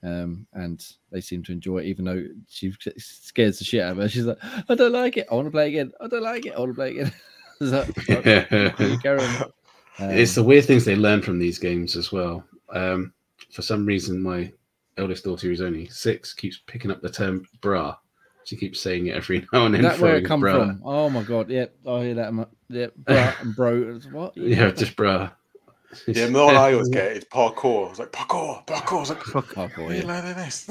Um, and they seem to enjoy it, even though she scares the shit out of her. She's like, "I don't like it. I want to play again. I don't like it. I want to play again." It's like, "Okay, carry. Um, it's the weird things they learn from these games as well. Um, for some reason, my eldest daughter, who's only six, keeps picking up the term "bra." She keeps saying it every now and then. that where it throwing come bra. from? Oh my god! Yep, I hear that. mu- Yep, bra and bro. What? Yeah, just bra. Yeah, the one I always get is parkour. It's like parkour, parkour. It's like, parkour. off, where boy. are you learning this?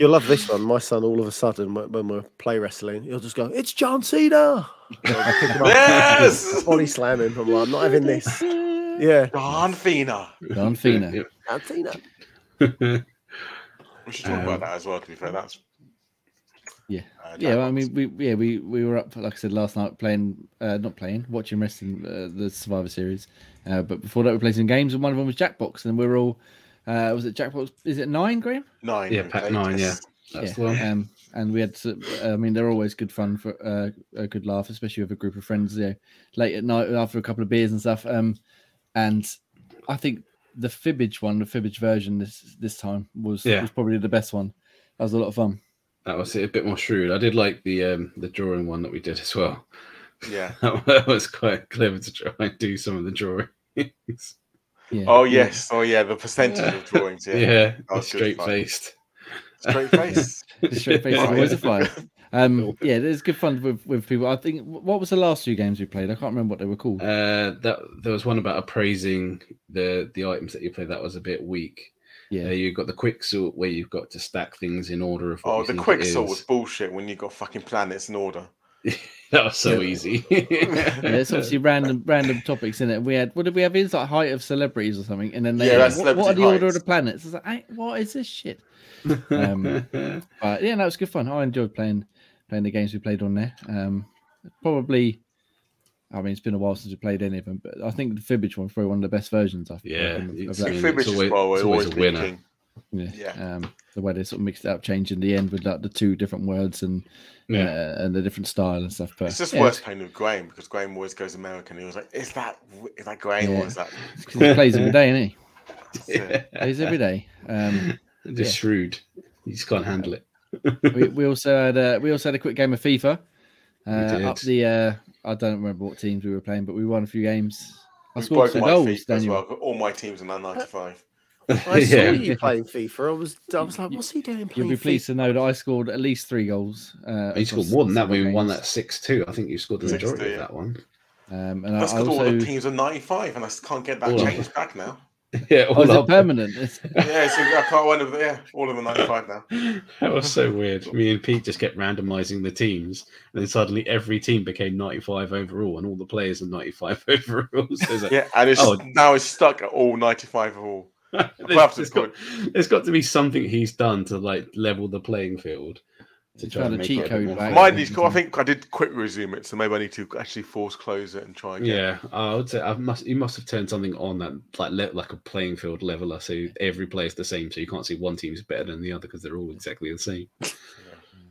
You'll love this one. My son, all of a sudden, when when we're play wrestling, he'll just go, "It's John Cena." I'll pick him yes, body slamming. I'm like, I'm not having this. Yeah, Don Fina. Don Fina. Yep. John Cena. We should talk Um, about that as well. To be fair, that's Yeah. uh, Yeah, well, I mean, we yeah we we were up like I said last night playing, uh, not playing, watching wrestling uh, the Survivor Series, uh, but before that we played some games and one of them was Jackbox and we were all, uh, was it Jackbox? Is it nine, Graham? nine. Yeah, we pack nine, yes. That's the yeah. one. Um, and we had, to, I mean, they're always good fun for uh, a good laugh, especially with a group of friends. You know, late at night after a couple of beers and stuff. Um, and I think the Fibbage one, the Fibbage version this this time was Yeah. was probably the best one. That was a lot of fun. That was a bit more shrewd. I did like the um, the drawing one that we did as well. Yeah. That was quite clever to try and do some of the drawings. Yeah. Oh yeah. yes. Oh yeah. The percentage of drawings. Yeah. Yeah, was good straight faced. Straight face. Straight face Oh, always yeah. a flyer. Um, yeah, it's good fun with, with people. I think what was the last two games we played? I can't remember what they were called. Uh, that there was one about appraising the the items that you played. That was a bit weak. Yeah, Uh, you've got the quick sort where you've got to stack things in order of. What Oh, the think quick sort was bullshit when you got fucking planets in order. that was so Yeah. easy. yeah, it's obviously random random topics in it. We had what did we have? It's like height of celebrities or something, and then they Yeah, had, what, what are the celebrity order of the planets? It's like, "Hey, what is this shit? Um, But yeah, no, was good fun. I enjoyed playing playing the games we played on there. Um, probably, I mean, it's been a while since we played any of them, but I think the Fibbage one's probably one of the best versions. I've Yeah, of, of it's- that. I Fibbage it's always- it's always always a winner. king. Yeah. Yeah. Um, the way they sort of mixed it up, changing the end with like the two different words and Yeah. uh, and the different style and stuff. But It's just yeah, worse playing with Graham because Graham always goes American. He was like, "Is that is that Graham Yeah. or is that?" because he plays every day, isn't Yeah. he? Plays every day. Um, Just Yeah. shrewd. You just can't handle it. we, we also had a, we also had a quick game of FIFA. Uh, up the uh, I don't remember what teams we were playing, but we won a few games. I We've scored broken some my goals, feet as Daniel. well. All my teams are now 95. I saw yeah. you playing FIFA. I was, I was like, what's he doing You'll playing be pleased FIFA? to know that I scored at least three goals. Uh, You scored more than that. We several won that six two. I think you scored the majority 6-2, of that one. Um, and I, That's I because all also the teams are 95, and I can't get that All changed back now. Yeah, oh, all is it permanent? Yeah, so I can't one of yeah, all of them are 95 now. That was so weird. Me and Pete just kept randomizing the teams, and then suddenly every team became 95 overall, and all the players are 95 overall. So it's like, Yeah, and it's Oh. now it's stuck at all 95 of all. there's, there's, got, there's got to be something he's done to like level the playing field. To try found and make cheat it a bit code more back. fun. Mine. I think I did quick resume it, so maybe I need to actually force close it and try again. Yeah, I would say I must. You must have turned something on that like le- like a playing field leveler, so every player's the same, so you can't see one team's better than the other because they're all exactly the same.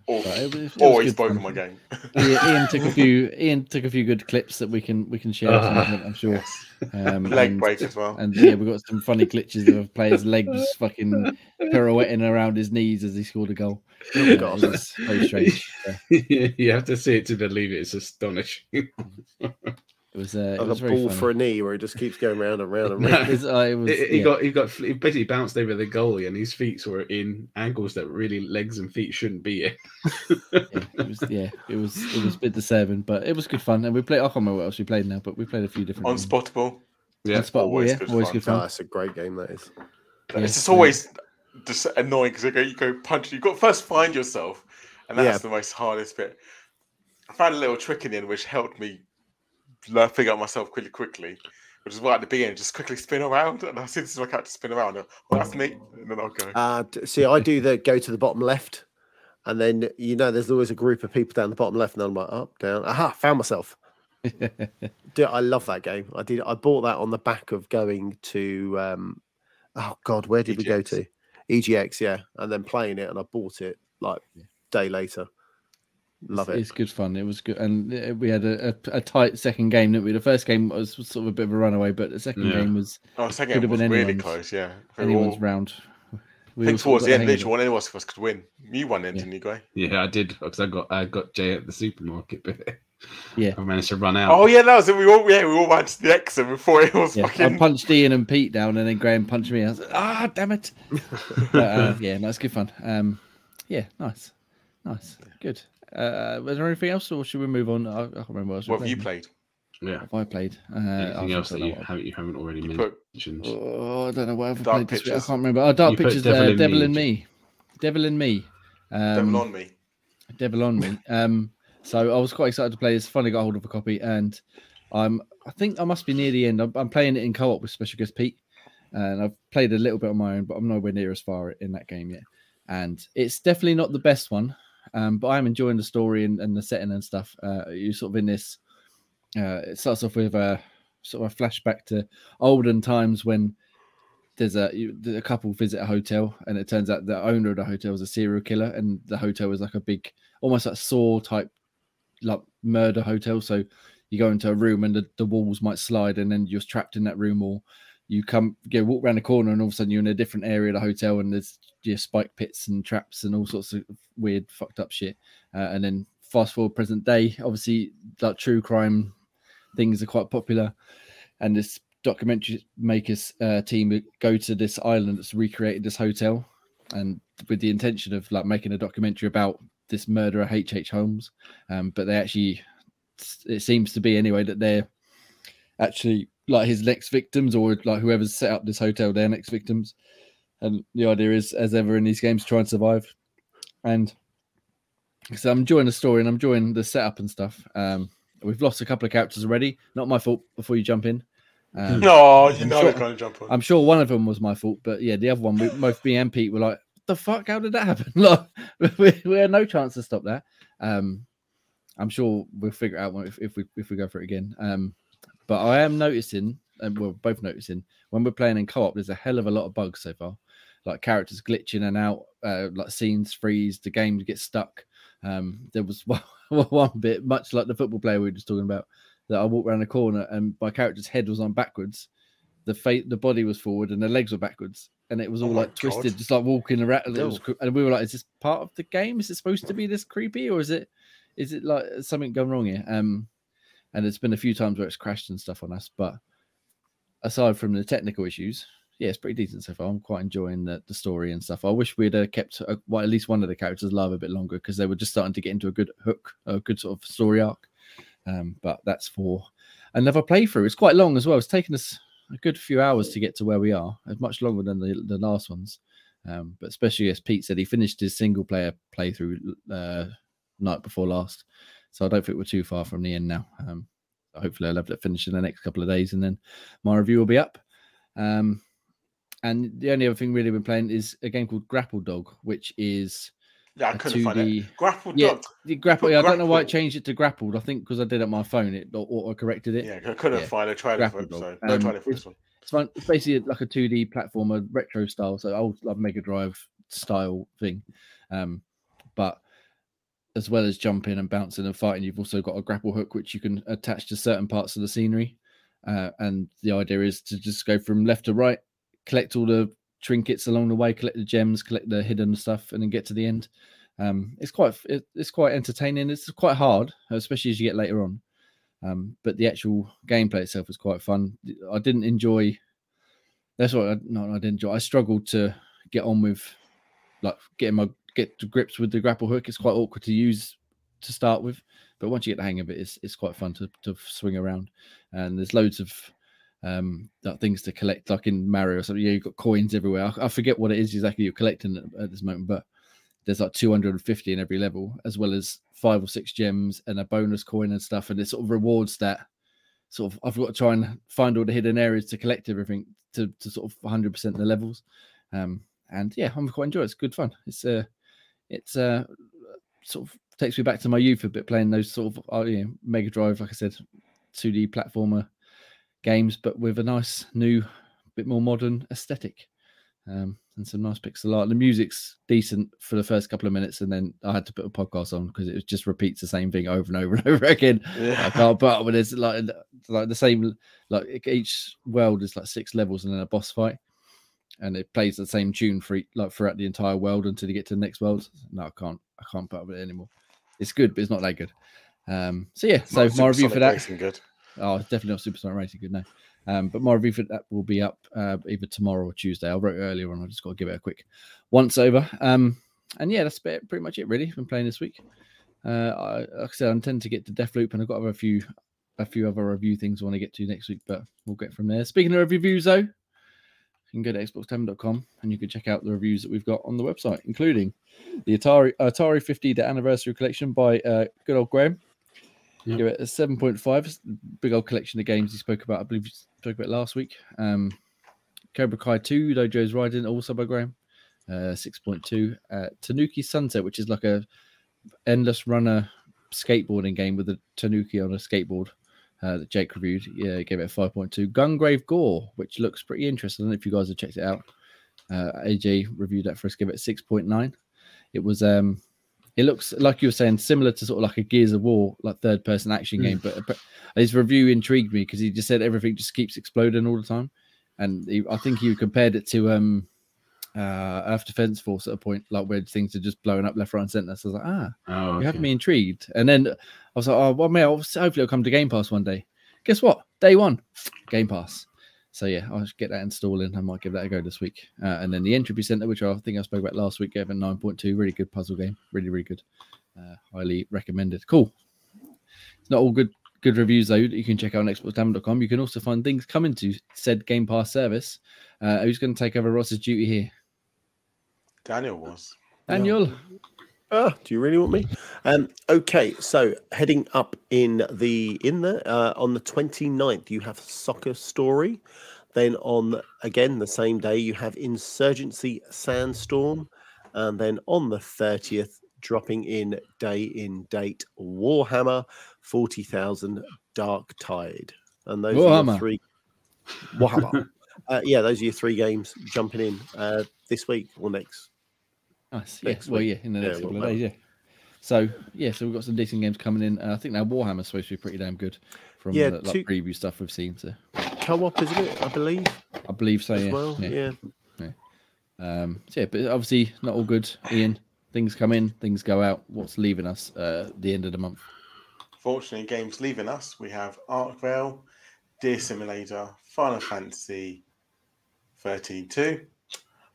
Or, but it was- it was or he's broken my game. Ian, Ian took a few. Ian took a few good clips that we can we can share. at some Ah. I'm sure. Yes. Um, Leg and- break as well. And yeah, we got some funny glitches of players' legs fucking pirouetting around his knees as he scored a goal. Oh, Uh, God. it very strange. Yeah, you have to see it to believe it. It's astonishing. it was. Uh, it Like was a very ball funny. for a knee where he just keeps going round and round and No. round. It was, uh, it was, he got he got he basically bounced over the goalie, and his feet were in angles that really legs and feet shouldn't be in. yeah, it was yeah, it was it was a bit disturbing, but it was good fun. And we played. I can't remember what else we played now, but we played a few different. games. Unspottable. Yeah, On spot, always yeah, good always fun. good Oh, fun. that's a great game, that is. Yeah, it's just yeah. always just annoying because you go, you go punch. You've got first find yourself, and that's Yeah. the most hardest bit. I found a little trick in the end which helped me learn, figure out myself quickly, quickly. Which is why at the beginning, just quickly spin around, and I see this is my character spin around. And, oh, that's me, and then I'll go. Uh, see, I do the go to the bottom left, and then you know there's always a group of people down the bottom left, and I'm like up, down. Aha, found myself. Dude, I love that game. I did. I bought that on the back of going to. um Oh God, where did we go to? EGX, yeah, and then playing it, and I bought it like day later. Love it. It's good fun. It was good, and uh, we had a, a, a tight second game. Didn't we? The first game was sort of a bit of a runaway, but the second Yeah. game was oh, second could game have was been really close. Yeah, They were anyone's all- round. We I think towards the end, hang of literally, one of us could win. You won, then, Yeah. didn't you, Guy? yeah, I did because I got I got Jay at the supermarket bit. Yeah. I managed to run out. Oh yeah, that was it. We all yeah, we all ran to the exit before it was Yeah, I punched Ian and Pete down, and then Graham punched me. I was like, ah, damn it! But, uh, yeah, no, it's good fun. Um, yeah, nice, nice, good. Uh, was there anything else, or should we move on? I, I can't remember what else. What have you played. played? yeah. Have I played? Uh, Anything else that you haven't you haven't already You mentioned? put Oh, I don't know what I've Dark played this week. I can't remember. Oh, Dark You Pictures, Devil uh, in Devil Me, in Me, Devil in Me, um, Devil on me. Devil on Me. Um, so I was quite excited to play this. Finally got hold of a copy, and I'm I think I must be near the end. I'm, I'm playing it in co-op with special guest Pete, and I've played a little bit on my own, but I'm nowhere near as far in that game yet. And it's definitely not the best one, um, but I'm enjoying the story and, and the setting and stuff. Uh, you're sort of in this. Uh, it starts off with a sort of a flashback to olden times when there's a you, a couple visit a hotel and it turns out the owner of the hotel is a serial killer and the hotel is like a big almost like saw type like murder hotel so you go into a room and the, the walls might slide and then you're trapped in that room or you come go walk around the corner and all of a sudden you're in a different area of the hotel and there's your spike pits and traps and all sorts of weird fucked up shit uh, and then fast forward present day obviously like true crime things are quite popular and this documentary makers uh, team go to this island that's recreated this hotel and with the intention of like making a documentary about this murderer H.H. H. Holmes um, but they actually it seems to be anyway that they're actually like his next victims or like whoever's set up this hotel their next victims and the idea is as ever in these games try and survive and so i'm enjoying the story and i'm enjoying the setup and stuff um we've lost a couple of characters already not my fault before you jump in um, No, you I'm know sure- going to jump on. I'm sure one of them was my fault, but yeah, the other one, we, both me and Pete were like, "The fuck? How did that happen?" Like, we, we had no chance to stop that. Um, I'm sure we'll figure it out if, if we if we go for it again. Um, but I am noticing, and we're both noticing when we're playing in co-op, there's a hell of a lot of bugs so far. Like characters glitching and out, uh, like scenes freeze, the game gets stuck. Um, there was one, one bit, much like the football player we were just talking about, that I walked around the corner and my character's head was on backwards, the fate, the body was forward, and the legs were backwards, and it was Oh all my like twisted, God. just like walking around. and was Oh. and we were like, "Is this part of the game? Is it supposed to be this creepy, or is it, is it like something gone wrong here?" Um, and it's been a few times where it's crashed and stuff on us, but aside from the technical issues, yeah, it's pretty decent so far. I'm quite enjoying the, the story and stuff. I wish we'd uh, kept uh, well, at least one of the characters alive a bit longer because they were just starting to get into a good hook, a good sort of story arc. Um, but that's for another playthrough. It's quite long as well. It's taken us a good few hours to get to where we are. It's much longer than the, the last ones. Um, but especially as Pete said, he finished his single player playthrough uh, night before last. So I don't think we're too far from the end now. Um, hopefully, I'll have it finished in the next couple of days and then my review will be up. Um, and the only other thing really we've been playing is a game called Grapple Dog, which is yeah, I couldn't find it. 2D Grapple Yeah, dog. the grapple. Yeah, I don't know why it changed it to grappled. I think because I did it on my phone, it auto corrected it. Yeah, I couldn't Yeah. find a trailer for it, Grapple so dog. no Um, trailer for it's- this one. It's fun. It's basically like a 2D platformer, retro style, so old like Mega Drive style thing. Um, but as well as jumping and bouncing and fighting, you've also got a grapple hook which you can attach to certain parts of the scenery. Uh, and the idea is to just go from left to right, collect all the trinkets along the way, collect the gems, collect the hidden stuff, and then get to the end. Um, it's quite it, it's quite entertaining. It's quite hard, especially as you get later on. Um, but the actual gameplay itself was quite fun. I didn't enjoy. That's what I no, I didn't enjoy. I struggled to get on with, like getting my get to grips with the grapple hook. It's quite awkward to use to start with, but once you get the hang of it, it's it's quite fun to to swing around. And there's loads of um things to collect, like in Mario or something. Yeah, you've got coins everywhere. I, I forget what it is exactly you're collecting at, at this moment, but there's like 250 in every level, as well as five or six gems and a bonus coin and stuff. And it sort of rewards that sort of. I've got to try and find all the hidden areas to collect everything to, to sort of 100% the levels. Um, and yeah, I'm quite enjoying it. It's good fun. It's uh, it's uh, sort of takes me back to my youth a bit playing those sort of uh, you know, Mega Drive, like I said, 2D platformer games, but with a nice new, bit more modern aesthetic. Um, and some nice pixel art. The music's decent for the first couple of minutes, and then I had to put a podcast on because it just repeats the same thing over and over and over again. I can't but when there's like like the same like each world is like six levels and then a boss fight, and it plays the same tune for like throughout the entire world until you get to the next world. No, I can't. I can't put up with it anymore. It's good, but it's not that good. Um, so yeah, so Not my review for that. Good. Oh, it's definitely not super Supersonic Racing good, no. Um, but my review for that will be up uh, either tomorrow or Tuesday. I wrote it earlier on. I just got to give it a quick once over. Um, and yeah, that's pretty much it. Really, been playing this week. Uh, I, like I said, I intend to get to Deathloop, and I've got a few, a few other review things I want to get to next week, but we'll get from there. Speaking of reviews, though, you can go to xbox and you can check out the reviews that we've got on the website, including the Atari Atari 50 the anniversary collection by uh, good old Graham. Yep. Give it a 7.5. Big old collection of games he spoke about. I believe he spoke about last week. Um, Cobra Kai 2, Dojos Rising, also by Graham. Uh, 6.2. Uh, Tanuki Sunset, which is like a endless runner skateboarding game with a Tanuki on a skateboard uh, that Jake reviewed. Yeah, gave it a 5.2. Gungrave Gore, which looks pretty interesting. I don't know if you guys have checked it out. Uh, AJ reviewed that for us, give it 6.9. It was um it looks like you were saying similar to sort of like a Gears of War, like third person action Mm. game. But, but his review intrigued me because he just said everything just keeps exploding all the time, and he, I think he compared it to um uh Earth Defense Force at a point, like where things are just blowing up left, right, and center. So I was like, ah, Oh, you have me intrigued. And then I was like, oh, well, mate, I'll- hopefully it'll come to Game Pass one day. Guess what? Day one, Game Pass. So yeah, I'll just get that installing. I might give that a go this week. Uh, and then the Entropy Center, which I think I spoke about last week, gave it 9.2. Really good puzzle game. Really, really good. Uh, highly recommended. Cool. It's not all good good reviews though that you can check out on xboxtavern.com. You can also find things coming to said Game Pass service. Uh, who's going to take over Ross's duty here? Daniel was. Daniel. Ah, do you really want me? Um, okay, so heading up in the in the uh, on the 29th, you have Soccer Story. Then on again the same day, you have Insurgency Sandstorm, and then on the 30th, dropping in day in date Warhammer 40,000 Dark Tide, and those are Warhammer. your three. Warhammer. uh, yeah, those are your three games jumping in uh, this week or next. Nice. Yeah. Well, yeah, in the Yeah, next couple of days, yeah. So yeah, so we've got some decent games coming in. Uh, I think now Warhammer's supposed to be pretty damn good from Yeah, the like, two- preview stuff we've seen. So Co-op, isn't it? I believe I believe so. as Yeah. well. yeah. yeah. Um, so yeah, but obviously not all good. Ian, things come in, things go out. What's leaving us uh, the end of the month? Fortunately, games leaving us. We have Archvale, Deer Simulator, Final Fantasy 13 2,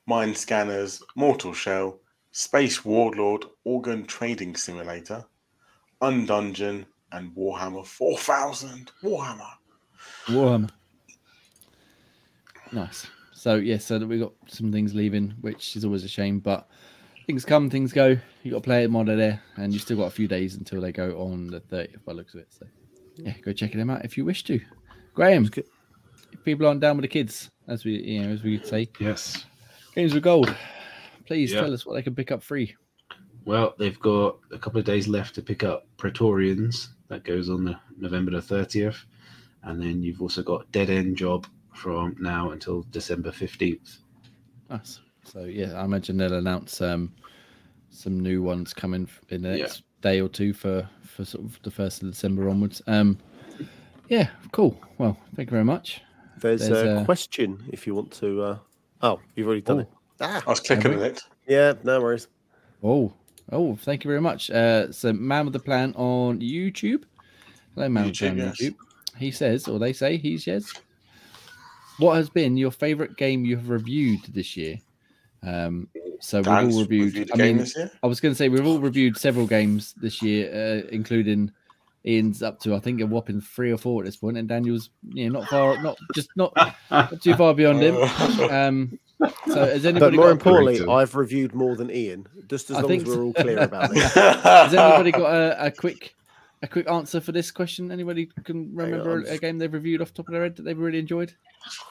Mind Scanners, Mortal Shell, Space Warlord, Organ Trading Simulator, Undungeon, and Warhammer 4000. Warhammer. Warhammer. Nice. So yeah, so that we got some things leaving, which is always a shame, but things come, things go. You got to play it while they're there, and you still got a few days until they go on the 30th by the looks of it. So yeah, go check them out if you wish to. Graham, if people aren't down with the kids, as we you know, as we say, Yes. games with gold. Please Yeah. tell us what they can pick up free. Well, they've got a couple of days left to pick up Praetorians. That goes on the November the 30th. And then you've also got Dead End Job from now until December 15th. Nice. So yeah, I imagine they'll announce um, some new ones coming in the Yeah. next day or two for for sort of the first of December onwards. Um, yeah, cool. Well, thank you very much. There's, There's a a- question if you want to. Uh... Oh, you've already done Oh. it. Ah, I was clicking on it. yeah, no worries. Oh, oh, thank you very much. Uh, so Man with the Plan on YouTube. Hello, Man with the Plan YouTube, on yes. YouTube. He says, or they say, he says, what has been your favorite game you have reviewed this year? Um, so we've all reviewed. reviewed a I game mean. I was going to say we've all reviewed several games this year, uh, including Ian's up to I think a whopping three or four at this point, and Daniel's you know not far, not just not, not too far beyond him. Um, so has anybody? But more got, importantly, correct, I've reviewed more than Ian. Just as I long as we're so. all clear about this. has anybody got a, a quick a quick answer for this question? Anybody can remember I'm a game they've reviewed off the top of their head that they've really enjoyed?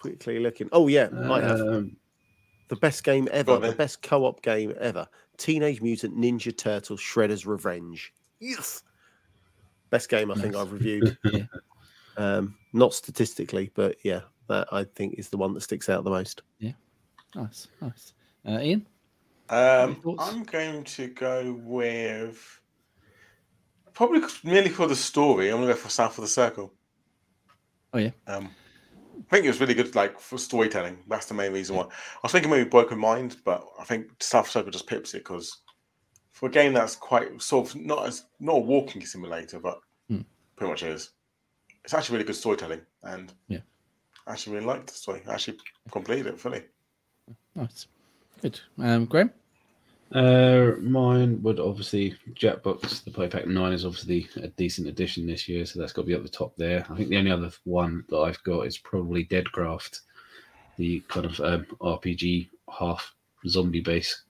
Quickly looking. Oh yeah, I have Um, the best game ever, the best co-op game ever. Teenage Mutant Ninja Turtle Shredder's Revenge. Yes, best game I think I've reviewed. Yeah. Um, not statistically, but yeah, that I think is the one that sticks out the most. Yeah. Nice, nice. Uh, Ian, Um. I'm going to go with probably merely for the story. I'm going to go for South of the Circle. Oh, yeah. Um, I think it was really good, like for storytelling. That's the main reason why. I was thinking maybe Broken Mind, but I think South of the Circle just pips it because for a game that's quite sort of not as not a walking simulator, but pretty much is. It's actually really good storytelling, and Yeah. I actually really liked the story. I actually completed it fully. Nice. Good. Um, Graham? Uh, mine would obviously Jackbox. The Playpack Nine is obviously a decent addition this year, so that's got to be at the top there. I think the only other one that I've got is probably Deadcraft, the kind of um, RPG half zombie based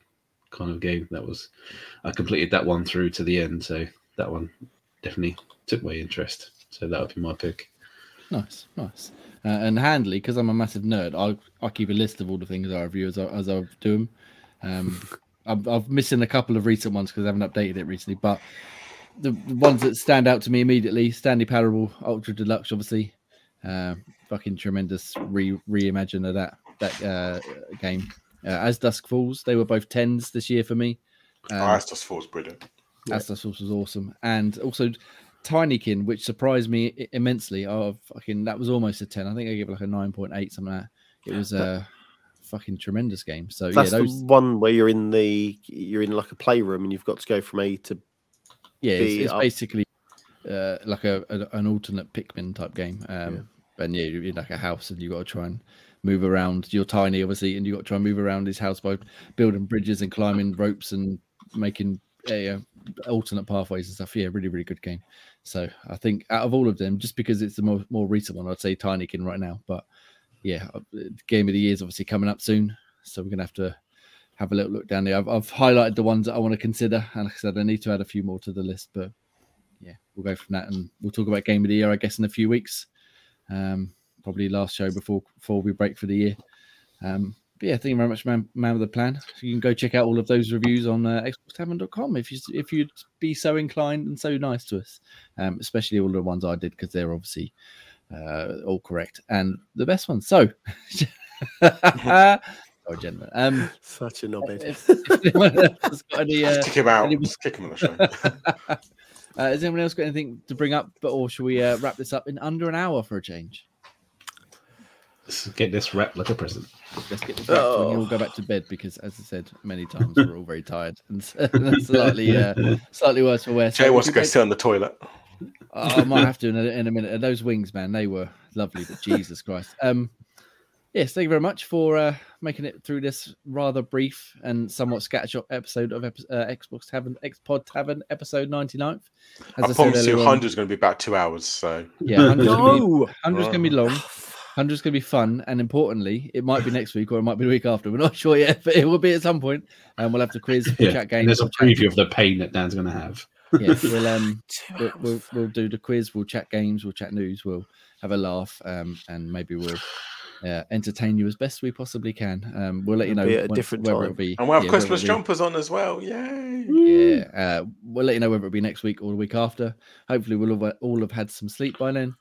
kind of game. That was I completed that one through to the end, so that one definitely took my interest. So that would be my pick. Nice, nice. Uh, and handily, because I'm a massive nerd, I I keep a list of all the things I review as I, as I do them. Um, I'm, I'm missing a couple of recent ones because I haven't updated it recently, but the, the ones that stand out to me immediately: Stanley Parable Ultra Deluxe, obviously, uh, fucking tremendous re reimagine of that that uh, game. Uh, As Dusk Falls, they were both tens this year for me. Um, oh, that's just falls brilliant. Yeah. Astor Source was awesome, and also Tinykin, which surprised me immensely. Oh, fucking, that was almost a ten. I think I gave it like a nine point eight, something like that. It was a fucking tremendous game. So That's yeah, those, the one where you're in the you're in like a playroom and you've got to go from A to yeah, it's, it's basically uh, like a, a an alternate Pikmin type game. Um, and yeah, you're in like a house, and you've got to try and move around. You're tiny, obviously, and you got to try and move around this house by building bridges and climbing ropes and making uh, alternate pathways and stuff. Yeah, really, really good game. So I think out of all of them, just because it's the more more recent one, I'd say Tinykin right now. But yeah, uh, game of the year is obviously coming up soon, so we're gonna have to have a little look down there. I've, I've highlighted the ones that I want to consider, and like I said, I need to add a few more to the list. But yeah, we'll go from that, and we'll talk about game of the year, I guess, in a few weeks. Um, probably last show before before we break for the year. Um, but yeah, thank you very much, man, man with the plan. So you can go check out all of those reviews on uh, xboxtavern.com if you if you'd be so inclined and so nice to us, um, especially all the ones I did because they're obviously uh, all correct and the best ones. So, sorry, gentlemen. Um, such a knobhead. if, if has any, uh, kick him out. any- Just kick him on the show. uh, has anyone else got anything to bring up? But or should we uh, wrap this up in under an hour for a change? Let's get this wrapped like a present. Let's get this wrapped. so We can all go back to bed because, as I said many times, we're all very tired and slightly, uh, slightly worse for wear. Jay if wants to you go go- sit on the toilet. Oh, I might have to in a, in a minute. And those wings, man, they were lovely. But Jesus Christ. Um, yes, thank you very much for uh, making it through this rather brief and somewhat scattershot episode of uh, Xbox Tavern, Xpod Tavern, episode 99th. As I, said promise you, 100 is going to be about two hours. So Yeah, 100's gonna No, 100's gonna be long. 100's gonna be fun, and importantly, it might be next week or it might be the week after. We're not sure yet, but it will be at some point. And we'll have the quiz, we'll Yeah, chat and games. there's a we'll chat- preview of the pain that Dan's going to have. yeah, we'll um we'll, we'll, we'll do the quiz, we'll chat games, we'll chat news, we'll have a laugh, um, and maybe we'll uh, entertain you as best we possibly can. Um, we'll let you know It'll be at a different whether time. it'll be and we'll have yeah, Christmas jumpers on as well. Yay! Yeah, uh, we'll let you know whether it be next week or the week after. Hopefully, we'll have, all have had some sleep by then.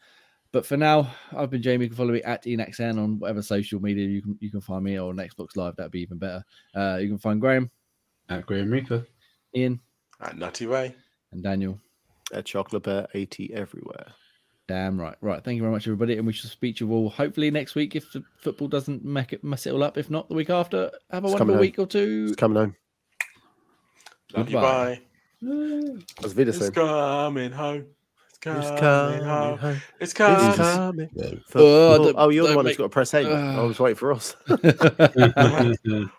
But for now, I've been Jamie. You can follow me at ENAXN on whatever social media you can you can find me or on Xbox Live. That'd be even better. Uh, you can find Graham, At Graham Reaper. Ian, At Nutty Ray. and Daniel. at chocolate bear 80 everywhere. Damn right. Right. Thank you very much, everybody. And we shall speak to you all hopefully next week if the football doesn't make it mess it all up. If not, the week after. Have a It's wonderful coming week or two. It's coming home. Love you, Goodbye. bye. As It's coming home. It's coming, It's coming home. home. It's It's coming. coming. Oh, Football. don't- Oh, you're the one make- who's got to press end. I Ah. was waiting for us.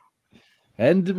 End my